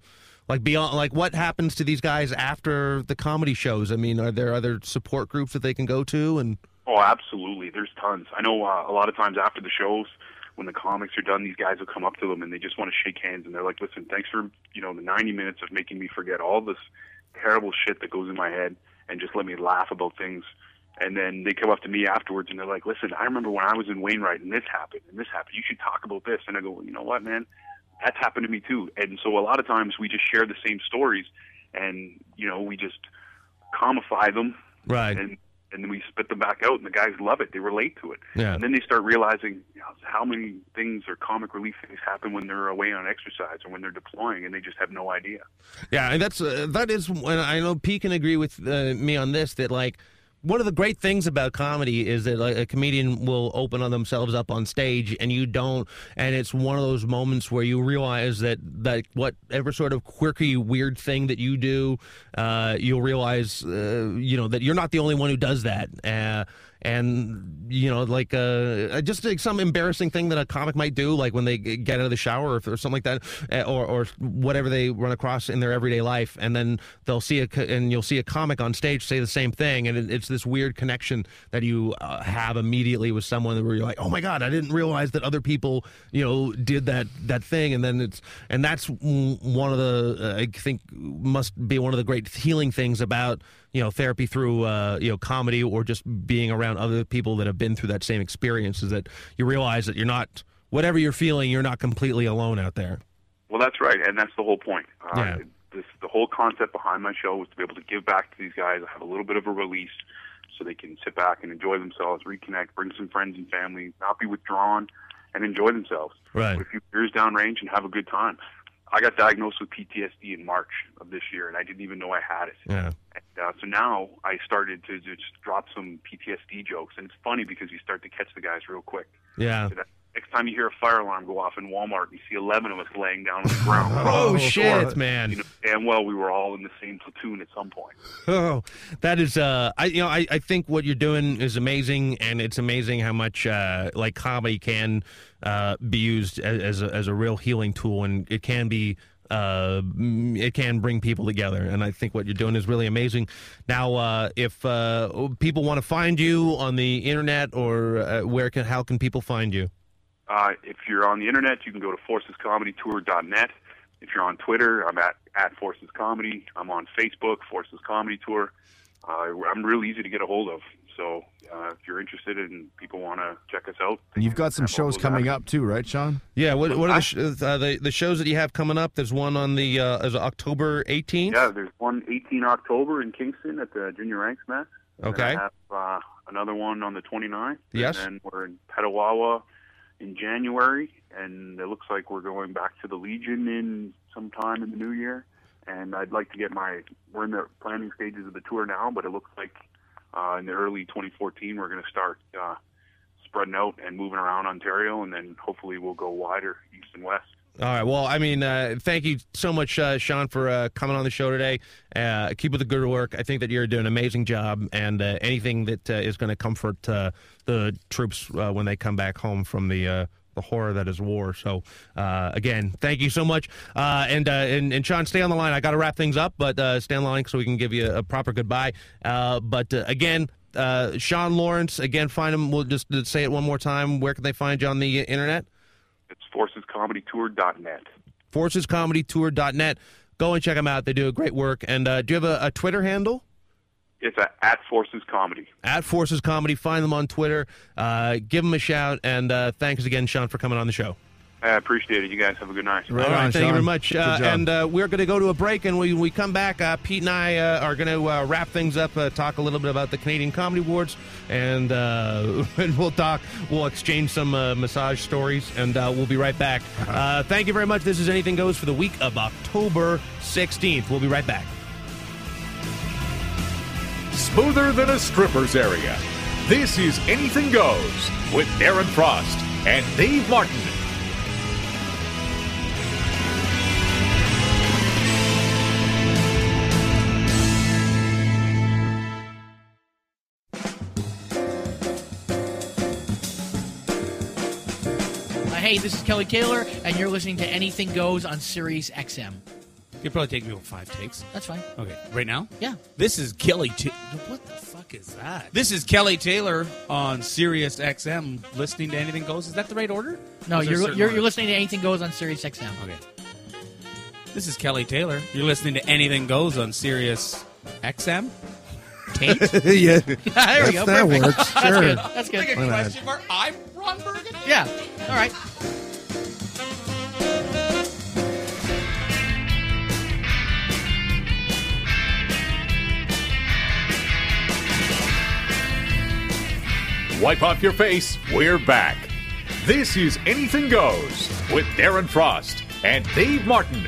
Speaker 4: like beyond like what happens to these guys after the comedy shows i mean are there other support groups that they can go to and
Speaker 11: Oh, absolutely. There's tons. I know uh, a lot of times after the shows, when the comics are done, these guys will come up to them and they just want to shake hands and they're like, "Listen, thanks for you know the 90 minutes of making me forget all this terrible shit that goes in my head and just let me laugh about things." And then they come up to me afterwards and they're like, "Listen, I remember when I was in Wainwright and this happened and this happened. You should talk about this." And I go, well, "You know what, man? That's happened to me too." And so a lot of times we just share the same stories and you know we just comify them
Speaker 4: right
Speaker 11: and and then we spit them back out, and the guys love it. They relate to it.
Speaker 4: Yeah.
Speaker 11: And then they start realizing you know, how many things or comic relief things happen when they're away on exercise or when they're deploying, and they just have no idea.
Speaker 4: Yeah, and that's uh, that is when I know Pete can agree with uh, me on this that like one of the great things about comedy is that like, a comedian will open on themselves up on stage and you don't and it's one of those moments where you realize that that whatever sort of quirky weird thing that you do uh, you'll realize uh, you know that you're not the only one who does that. Uh, and you know like uh, just like some embarrassing thing that a comic might do like when they get out of the shower or, or something like that uh, or, or whatever they run across in their everyday life and then they'll see a and you'll see a comic on stage say the same thing and it, it's this weird connection that you uh, have immediately with someone where you're like oh my god i didn't realize that other people you know did that that thing and then it's and that's one of the uh, i think must be one of the great healing things about you know therapy through uh, you know comedy or just being around other people that have been through that same experience is that you realize that you're not whatever you're feeling you're not completely alone out there
Speaker 11: Well, that's right, and that's the whole point. Uh,
Speaker 4: Yeah.
Speaker 11: This the whole concept behind my show was to be able to give back to these guys, have a little bit of a release, so they can sit back and enjoy themselves, reconnect, bring some friends and family, not be withdrawn, and enjoy themselves.
Speaker 4: Right.
Speaker 11: Put a few beers downrange and have a good time. I got diagnosed with PTSD in March of this year, and I didn't even know I had it.
Speaker 4: yeah
Speaker 11: Uh, so now I started to just drop some PTSD jokes, and it's funny because you start to catch the guys real quick.
Speaker 4: yeah
Speaker 11: So that next time you hear a fire alarm go off in Walmart, you see 11 of us laying down on the ground.
Speaker 4: oh, shit man
Speaker 11: You know, damn well we were all in the same platoon at some point.
Speaker 4: Oh, that is uh I you know I, I think what you're doing is amazing and it's amazing how much uh like comedy can uh be used as, as a as a real healing tool and it can be uh it can bring people together and I think what you're doing is really amazing. Now uh if uh people want to find you on the internet or uh, where can how can people find you?
Speaker 11: Uh, if you're on the internet, you can go to forcescomedytour.net. If you're on Twitter, I'm at, at Forces Comedy. I'm on Facebook, Forces Comedy Tour. Uh, I'm real easy to get a hold of. So uh, if you're interested and people want to check us out,
Speaker 8: And you've got some shows coming
Speaker 11: apps.
Speaker 8: up too, right, Sean?
Speaker 4: Yeah, what what are the sh- uh, the the shows that you have coming up? There's one on the uh is October 18th.
Speaker 11: Yeah, there's one 18 October in Kingston at the Junior Ranks Match. And
Speaker 4: Okay.
Speaker 11: I have uh, another one on the 29th.
Speaker 4: Yes.
Speaker 11: And then we're in Petawawa in January, and it looks like we're going back to the Legion in sometime in the new year. And I'd like to get my. We're in the planning stages of the tour now, but it looks like uh, in the early 2014 we're going to start uh, spreading out and moving around Ontario, and then hopefully we'll go wider east and west.
Speaker 4: All right. Well, I mean, uh, thank you so much, uh, Sean, for uh, coming on the show today. Uh, keep up the good work. I think that you're doing an amazing job, and uh, anything that uh, is going to comfort the troops when they come back home from the the horror that is war. So, again, thank you so much. And, and and Sean, stay on the line. I got to wrap things up, but stay on the line so we can give you a, proper goodbye. But again. Sean Lawrence, again, find him. We'll just say it one more time. Where can they find you on the internet?
Speaker 11: It's forcescomedytour.net.
Speaker 4: forcescomedytour.net. Go and check them out. They do a great work. And uh, do you have a, a Twitter handle?
Speaker 11: It's a, at Forces Comedy.
Speaker 4: At Forces Comedy. Find them on Twitter. Uh, give them a shout. And uh, thanks again, Sean, for coming on the show.
Speaker 11: I appreciate it. You guys have a good night.
Speaker 8: Right
Speaker 4: All right,
Speaker 8: on,
Speaker 4: thank you very much. Uh, and uh, we're going to go to a break, and when we come back, uh, Pete and I uh, are going to uh, wrap things up, uh, talk a little bit about the Canadian Comedy Awards, and, uh, and we'll talk, we'll exchange some uh, massage stories, and uh, we'll be right back. Uh, thank you very much. This is Anything Goes for the week of October 16th. We'll be right back.
Speaker 1: Smoother than a stripper's area. This is Anything Goes with Darren Frost and Dave Martin.
Speaker 10: Hey, this is Kelly Taylor, and you're listening to Anything Goes on Sirius XM.
Speaker 12: It'd probably take me about five takes.
Speaker 10: That's fine.
Speaker 12: Okay, right now?
Speaker 10: Yeah.
Speaker 12: This is Kelly. Ta- what the fuck is that? This is Kelly Taylor on Sirius XM, listening to Anything Goes. Is that the right order?
Speaker 10: No,
Speaker 12: is there a
Speaker 10: you're,
Speaker 12: certain
Speaker 10: you're,
Speaker 12: order?
Speaker 10: you're listening to Anything Goes on Sirius XM.
Speaker 12: Okay. This is Kelly Taylor. You're listening to Anything Goes on Sirius XM. Tate?
Speaker 8: yeah.
Speaker 10: there we go.
Speaker 8: That
Speaker 10: Perfect.
Speaker 8: works.
Speaker 10: That's
Speaker 8: Sure.
Speaker 10: good. That's good.
Speaker 12: Like a
Speaker 8: Why not?
Speaker 12: question mark. I'm Ron Burgundy.
Speaker 10: Yeah. All right.
Speaker 1: Wipe off your face, we're back. This is Anything Goes with Darren Frost and Dave Martin.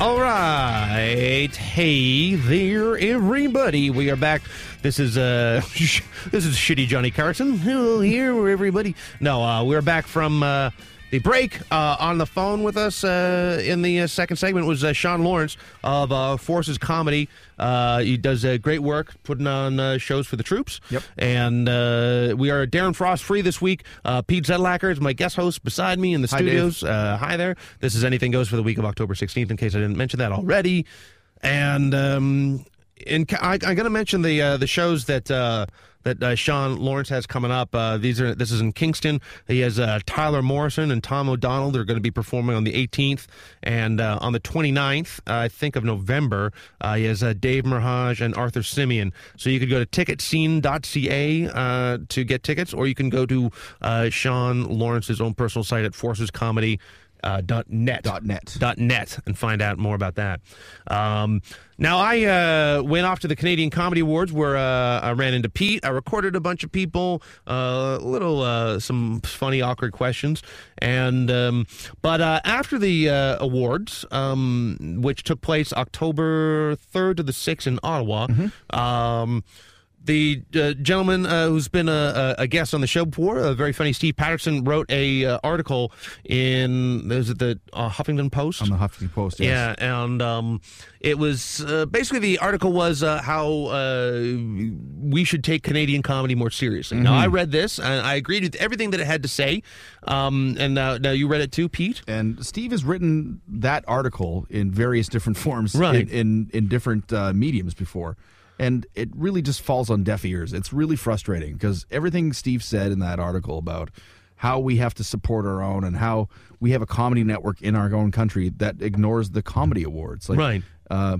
Speaker 4: All right, hey there, everybody. We are back. This is uh, this is shitty Johnny Carson. Hello here, everybody. No, uh, we're back from uh, the break. Uh, on the phone with us uh, in the uh, second segment was uh, Sean Lawrence of uh, Forces Comedy. Uh, he does uh, great work putting on uh, shows for the troops.
Speaker 8: Yep.
Speaker 4: And uh, we are Darren Frost free this week. Uh, Pete Zedlacker is my guest host beside me in the
Speaker 8: Hi,
Speaker 4: studios. Uh, hi there. This is Anything Goes for the week of October 16th, in case I didn't mention that already. And um, in, I, I'm going to mention the uh, the shows that uh, that uh, Sean Lawrence has coming up. Uh, these are this is in Kingston. He has uh, Tyler Morrison and Tom O'Donnell. They're going to be performing on the 18th and uh, on the 29th, uh, I think of November. Uh, he has uh, Dave Merheje and Arthur Simeon. So you could go to ticketscene.ca to get tickets, or you can go to Sean Lawrence's own personal site at Forces Comedy. Uh, dot net
Speaker 8: Dot net.
Speaker 4: dot net and find out more about that. Um, now I uh, went off to the Canadian Comedy Awards where uh, I ran into Pete. I recorded a bunch of people, uh, little uh, some funny awkward questions, and um, but uh, after the uh, awards, um, which took place October third to the sixth in Ottawa. Um, the uh, gentleman uh, who's been a, a guest on the show before, a very funny Steve Patterson, wrote a uh, article in is it the uh, Huffington Post
Speaker 8: On the Huffington Post. Yes.
Speaker 4: yeah, and um, it was uh, basically the article was uh, how uh, we should take Canadian comedy more seriously. Now, I
Speaker 8: Mm-hmm.
Speaker 4: read this and I agreed with everything that it had to say. Um, and now, now you read it too, Pete.
Speaker 8: And Steve has written that article in various different forms
Speaker 4: Right.
Speaker 8: in, in, in different uh, mediums before. And it really just falls on deaf ears. It's really frustrating because everything Steve said in that article about how we have to support our own and how we have a comedy network in our own country that ignores the comedy awards. Like,
Speaker 4: Right.
Speaker 8: Uh,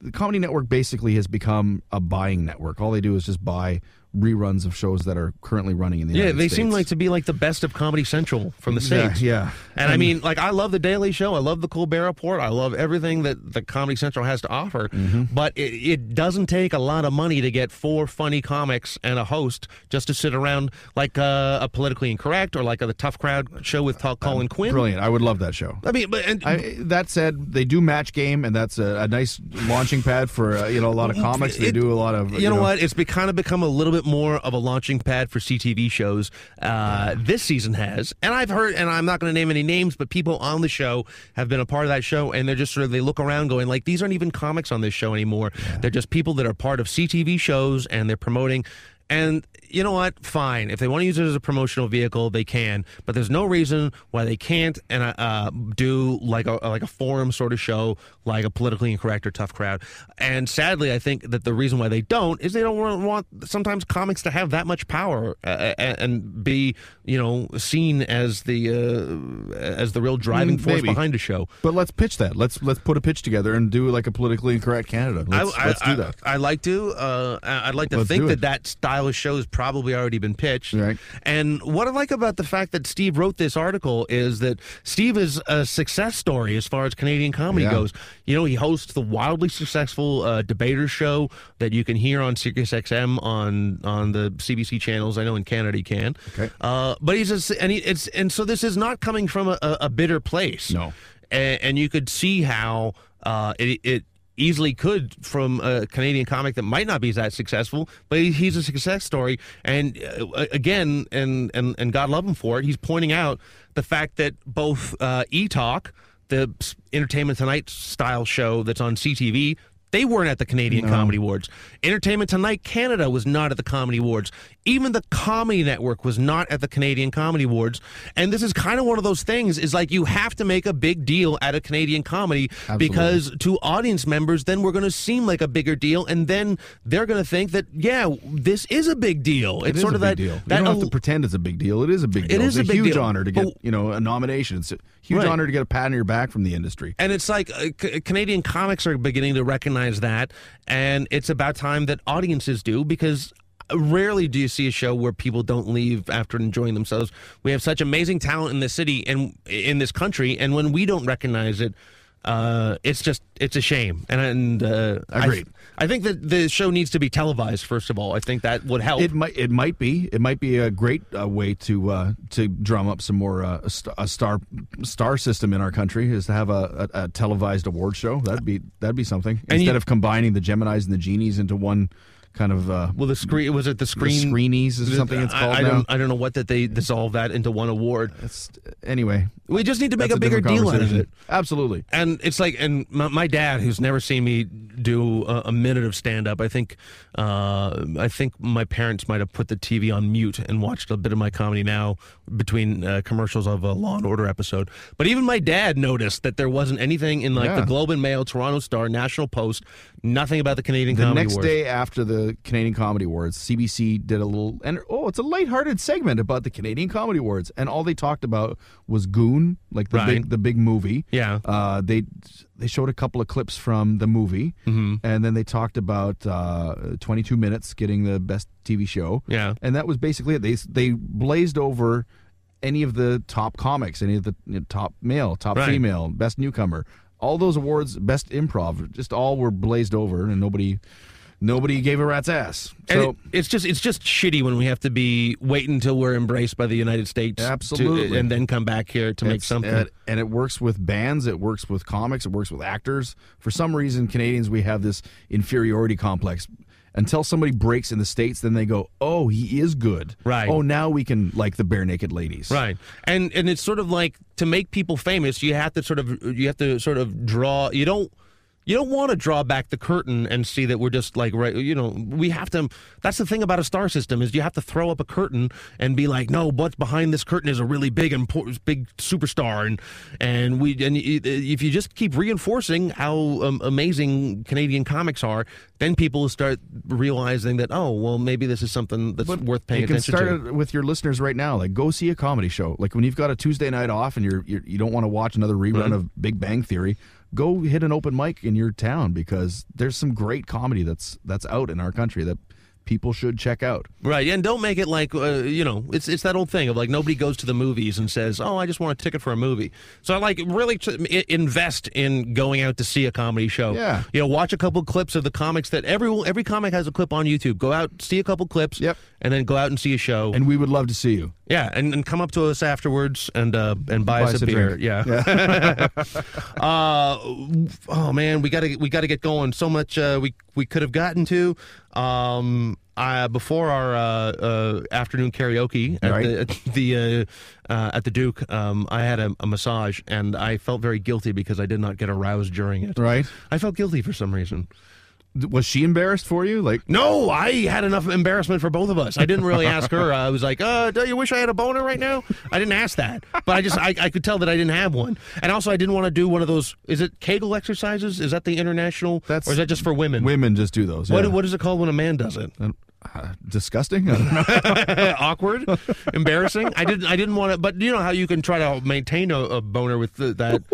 Speaker 8: the comedy network basically has become a buying network. All they do is just buy reruns of shows that are currently running in the
Speaker 4: Yeah,
Speaker 8: United
Speaker 4: they
Speaker 8: States.
Speaker 4: seem like to be like the best of Comedy Central from the States.
Speaker 8: yeah.
Speaker 4: And, I mean, like, I love The Daily Show. I love The Colbert Report. I love everything that the Comedy Central has to offer.
Speaker 8: Mm-hmm.
Speaker 4: But it, it doesn't take a lot of money to get four funny comics and a host just to sit around like uh, a Politically Incorrect or like a, the Tough Crowd show with Tal- Colin Quinn.
Speaker 8: Brilliant. I would love that show.
Speaker 4: I mean, but and,
Speaker 8: I, that said, they do match game, and that's a, a nice launching pad for uh, you know a lot of comics. They do a lot of
Speaker 4: You, know, what? It's be, kind of become a little bit more of a launching pad for CTV shows. Uh, this season has, and I've heard, and I'm not going to name any names, but people on the show have been a part of that show, and they're just sort of they look around going like, these aren't even comics on this show anymore. They're just people that are part of CTV shows, and they're promoting. And you know what? Fine. If they want to use it as a promotional vehicle, they can. But there's no reason why they can't and uh, uh, do like a like a forum sort of show, like a politically incorrect or tough crowd. And sadly, I think that the reason why they don't is they don't want, sometimes comics to have that much power uh, and, and be you know seen as the uh, as the real driving
Speaker 8: Mm,
Speaker 4: force
Speaker 8: maybe.
Speaker 4: behind a show.
Speaker 8: But let's pitch that. Let's let's put a pitch together and do like a politically incorrect Canada. Let's,
Speaker 4: I,
Speaker 8: let's do that.
Speaker 4: I, would like to. Uh, I- I'd like to
Speaker 8: Let's
Speaker 4: think that that style of show has probably already been pitched.
Speaker 8: Right.
Speaker 4: And what I like about the fact that Steve wrote this article is that Steve is a success story as far as Canadian comedy
Speaker 8: Yeah.
Speaker 4: goes. You know, he hosts the wildly successful uh, debater show that you can hear on Sirius XM on on the CBC channels. I know in Canada you can.
Speaker 8: Okay.
Speaker 4: Uh, but he's a, and he, it's and so this is not coming from a, a, a bitter place.
Speaker 8: No.
Speaker 4: And, and you could see how uh, it, it easily could from a Canadian comic that might not be that successful, but he's a success story. And uh, again, and, and and God love him for it. He's pointing out the fact that both uh, E Talk, the Entertainment Tonight style show that's on CTV. They weren't at the Canadian
Speaker 8: No.
Speaker 4: Comedy Awards. Entertainment Tonight Canada was not at the Comedy Awards. Even the Comedy Network was not at the Canadian Comedy Awards. And this is kind of one of those things is like you have to make a big deal at a Canadian comedy
Speaker 8: Absolutely.
Speaker 4: because to audience members then we're going to seem like a bigger deal and then they're going to think that yeah, this is a big deal.
Speaker 8: It
Speaker 4: It's
Speaker 8: is
Speaker 4: sort
Speaker 8: a
Speaker 4: of
Speaker 8: big
Speaker 4: that
Speaker 8: deal.
Speaker 4: that
Speaker 8: you don't have to pretend it's a big deal. It is a big deal.
Speaker 4: is
Speaker 8: it's
Speaker 4: a
Speaker 8: a,
Speaker 4: big
Speaker 8: huge
Speaker 4: deal.
Speaker 8: honor to get
Speaker 4: But-
Speaker 8: you know a nomination. It's huge
Speaker 4: Right.
Speaker 8: honor to get a pat on your back from the industry.
Speaker 4: And it's like uh, C- Canadian comics are beginning to recognize that, and it's about time that audiences do because rarely do you see a show where people don't leave after enjoying themselves. We have such amazing talent in this city and in this country, and when we don't recognize it, uh, it's just it's a shame. And and uh, I,
Speaker 8: Agreed.
Speaker 4: I think that the show needs to be televised. First of all, I think that would help.
Speaker 8: It might it might be it might be a great uh, way to uh, to drum up some more uh, a, st- a star star system in our country is to have a, a, a televised award show. That'd be that'd be something
Speaker 4: And
Speaker 8: instead
Speaker 4: you-
Speaker 8: of combining the Geminis and the genies into one kind of. Uh,
Speaker 4: well, the screen was it the screen
Speaker 8: screenies or something it's called
Speaker 4: I,
Speaker 8: now.
Speaker 4: don't I don't know what that they dissolve that into one award.
Speaker 8: anyway,
Speaker 4: we just need to make
Speaker 8: that's
Speaker 4: a bigger deal out of it.
Speaker 8: Absolutely.
Speaker 4: And it's like, and my, my dad, who's never seen me do a, a minute of stand up, I think, uh, I think my parents might have put the TV on mute and watched a bit of my comedy now between uh, commercials of a Law and Order episode. But even my dad noticed that there wasn't anything in like
Speaker 8: Yeah.
Speaker 4: the Globe and Mail, Toronto Star, National Post, nothing about the Canadian
Speaker 8: The
Speaker 4: Comedy
Speaker 8: next
Speaker 4: Awards.
Speaker 8: day after the Canadian Comedy Awards, CBC did a little and oh, it's a lighthearted segment about the Canadian Comedy Awards, and all they talked about was Goon, like the
Speaker 4: Right.
Speaker 8: big the big movie.
Speaker 4: Yeah.
Speaker 8: Uh, they they showed a couple of clips from the movie,
Speaker 4: Mm-hmm.
Speaker 8: and then they talked about uh, 22 minutes getting the best TV show.
Speaker 4: Yeah.
Speaker 8: and that was basically it. They they blazed over any of the top comics, any of the you know, top male, top
Speaker 4: Right.
Speaker 8: female, best newcomer. All those awards, best improv, just all were blazed over, and nobody nobody gave a rat's ass. So
Speaker 4: it, it's just it's just shitty when we have to be wait until we're embraced by the United States, to-
Speaker 8: Absolutely.
Speaker 4: and then come back here to make something.
Speaker 8: And, and it works with bands, it works with comics, it works with actors. For some reason, Canadians, we have this inferiority complex. Until somebody breaks in the States, then they go, oh, he is good.
Speaker 4: Right.
Speaker 8: Oh, now we can like the Barenaked Ladies.
Speaker 4: Right, and and it's sort of like to make people famous, you have to sort of you have to sort of draw. You don't you don't want to draw back the curtain and see that we're just like right. You know, we have to. That's the thing about a star system is you have to throw up a curtain and be like, no, what's behind this curtain is a really big and big superstar, and and we and if you just keep reinforcing how um, amazing Canadian comics are, then people will start realizing that oh well maybe this is something that's worth paying
Speaker 8: you can start with your listeners right now. Like, go see a comedy show. Like when you've got a Tuesday night off and you're, you're you don't want to watch another rerun
Speaker 4: Right.
Speaker 8: of Big Bang Theory. Go hit an open mic in your town because there's some great comedy that's that's out in our country that people should check out.
Speaker 4: Right, and don't make it like uh, you know, it's it's that old thing of like nobody goes to the movies and says, "Oh, I just want a ticket for a movie." So I like really invest in going out to see a comedy show.
Speaker 8: Yeah.
Speaker 4: you know, watch a couple clips of the comics that every every comic has a clip on YouTube. Go out, see a couple clips,
Speaker 8: Yep.
Speaker 4: and then go out and see a show.
Speaker 8: And we would love to see you.
Speaker 4: yeah, and, and come up to us afterwards and uh, and buy,
Speaker 8: Buy
Speaker 4: us a
Speaker 8: a
Speaker 4: beer.
Speaker 8: drink.
Speaker 4: Yeah. uh, oh man, we got to we got to get going. So much uh, we we could have gotten to. Um, uh, before our uh, uh, afternoon karaoke at
Speaker 8: Right.
Speaker 4: the, at the uh, uh, at the Duke, um, I had a, a massage and I felt very guilty because I did not get aroused during it.
Speaker 8: Right?
Speaker 4: I felt guilty for some reason.
Speaker 8: Was she embarrassed for you? Like,
Speaker 4: No, I had enough embarrassment for both of us. I didn't really ask her. I was like, uh, do you wish I had a boner right now? I didn't ask that. But I just, I, I could tell that I didn't have one. And also, I didn't want to do one of those, is it Kegel exercises? Is that the international?
Speaker 8: That's-
Speaker 4: or is that just for women?
Speaker 8: women just do those.
Speaker 4: What, what is it called when a man does it?
Speaker 8: Uh, disgusting? I don't know.
Speaker 4: Awkward, embarrassing. I didn't. I didn't want to. But you know how you can try to maintain a, a boner with the, that.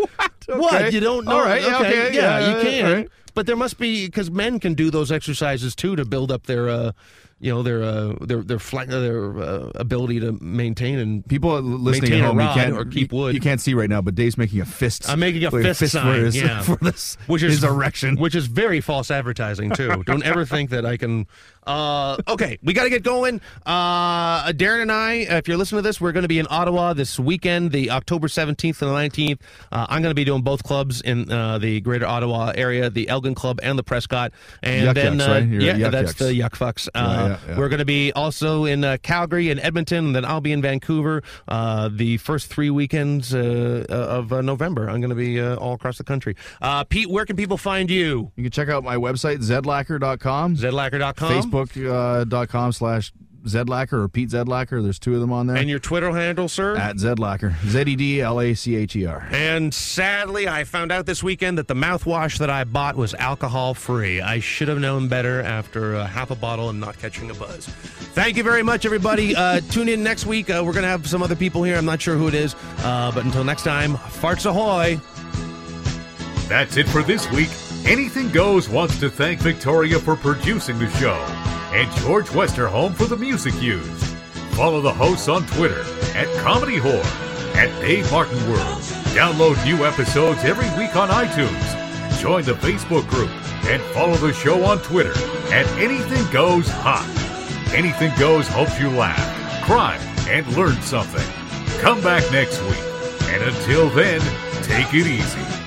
Speaker 4: what?
Speaker 8: Okay.
Speaker 4: You don't know?
Speaker 8: All right, yeah, okay,
Speaker 4: Yeah,
Speaker 8: yeah,
Speaker 4: you can.
Speaker 8: right.
Speaker 4: But there must be because men can do those exercises too to build up their, uh, you know, their uh, their their fla- their uh, ability to maintain and
Speaker 8: People listening at home, you can't
Speaker 4: or keep wood.
Speaker 8: You can't see right now, but Dave's making a fist.
Speaker 4: I'm making a
Speaker 8: like
Speaker 4: fist,
Speaker 8: for
Speaker 4: sign,
Speaker 8: his,
Speaker 4: yeah.
Speaker 8: for this,
Speaker 4: which is
Speaker 8: his erection.
Speaker 4: which is very false advertising too. Don't ever think that I can Uh, okay, we got to get going. Uh, Darren and I, if you're listening to this, we're going to be in Ottawa this weekend, the October 17th and the 19th. Uh, I'm going to be doing both clubs in uh, the Greater Ottawa area, the Elgin Club and the Prescott. And
Speaker 8: Yuck
Speaker 4: then,
Speaker 8: Yucks,
Speaker 4: uh,
Speaker 8: right?
Speaker 4: Yeah,
Speaker 8: Yuck
Speaker 4: that's
Speaker 8: Yucks.
Speaker 4: the Yuck Fucks. Uh,
Speaker 8: Yeah, yeah, yeah.
Speaker 4: We're going to be also in uh, Calgary and Edmonton, and then I'll be in Vancouver uh, the first three weekends uh, of uh, November. I'm going to be uh, all across the country. Uh, Pete, where can people find you?
Speaker 8: You can check out my website, zedlacker.com.
Speaker 4: Zedlacker.com.
Speaker 8: Facebook.com slash Zedlacker or Pete Zedlacker. There's two of them on there.
Speaker 4: And your Twitter handle, sir?
Speaker 8: At Zedlacker. Z E D L A C H E R.
Speaker 4: And sadly, I found out this weekend that the mouthwash that I bought was alcohol free. I should have known better after uh, half a bottle and not catching a buzz. Thank you very much, everybody. Uh, tune in next week. Uh, we're going to have some other people here. I'm not sure who it is. Uh, but until next time, farts ahoy.
Speaker 1: That's it for this week. Anything Goes wants to thank Victoria for producing the show and George Westerholm for the music used. Follow the hosts on Twitter at Comedy Whore, at Dave Martin World. Download new episodes every week on iTunes. Join the Facebook group and follow the show on Twitter at Anything Goes Hot. Anything Goes hopes you laugh, cry, and learn something. Come back next week. And until then, take it easy.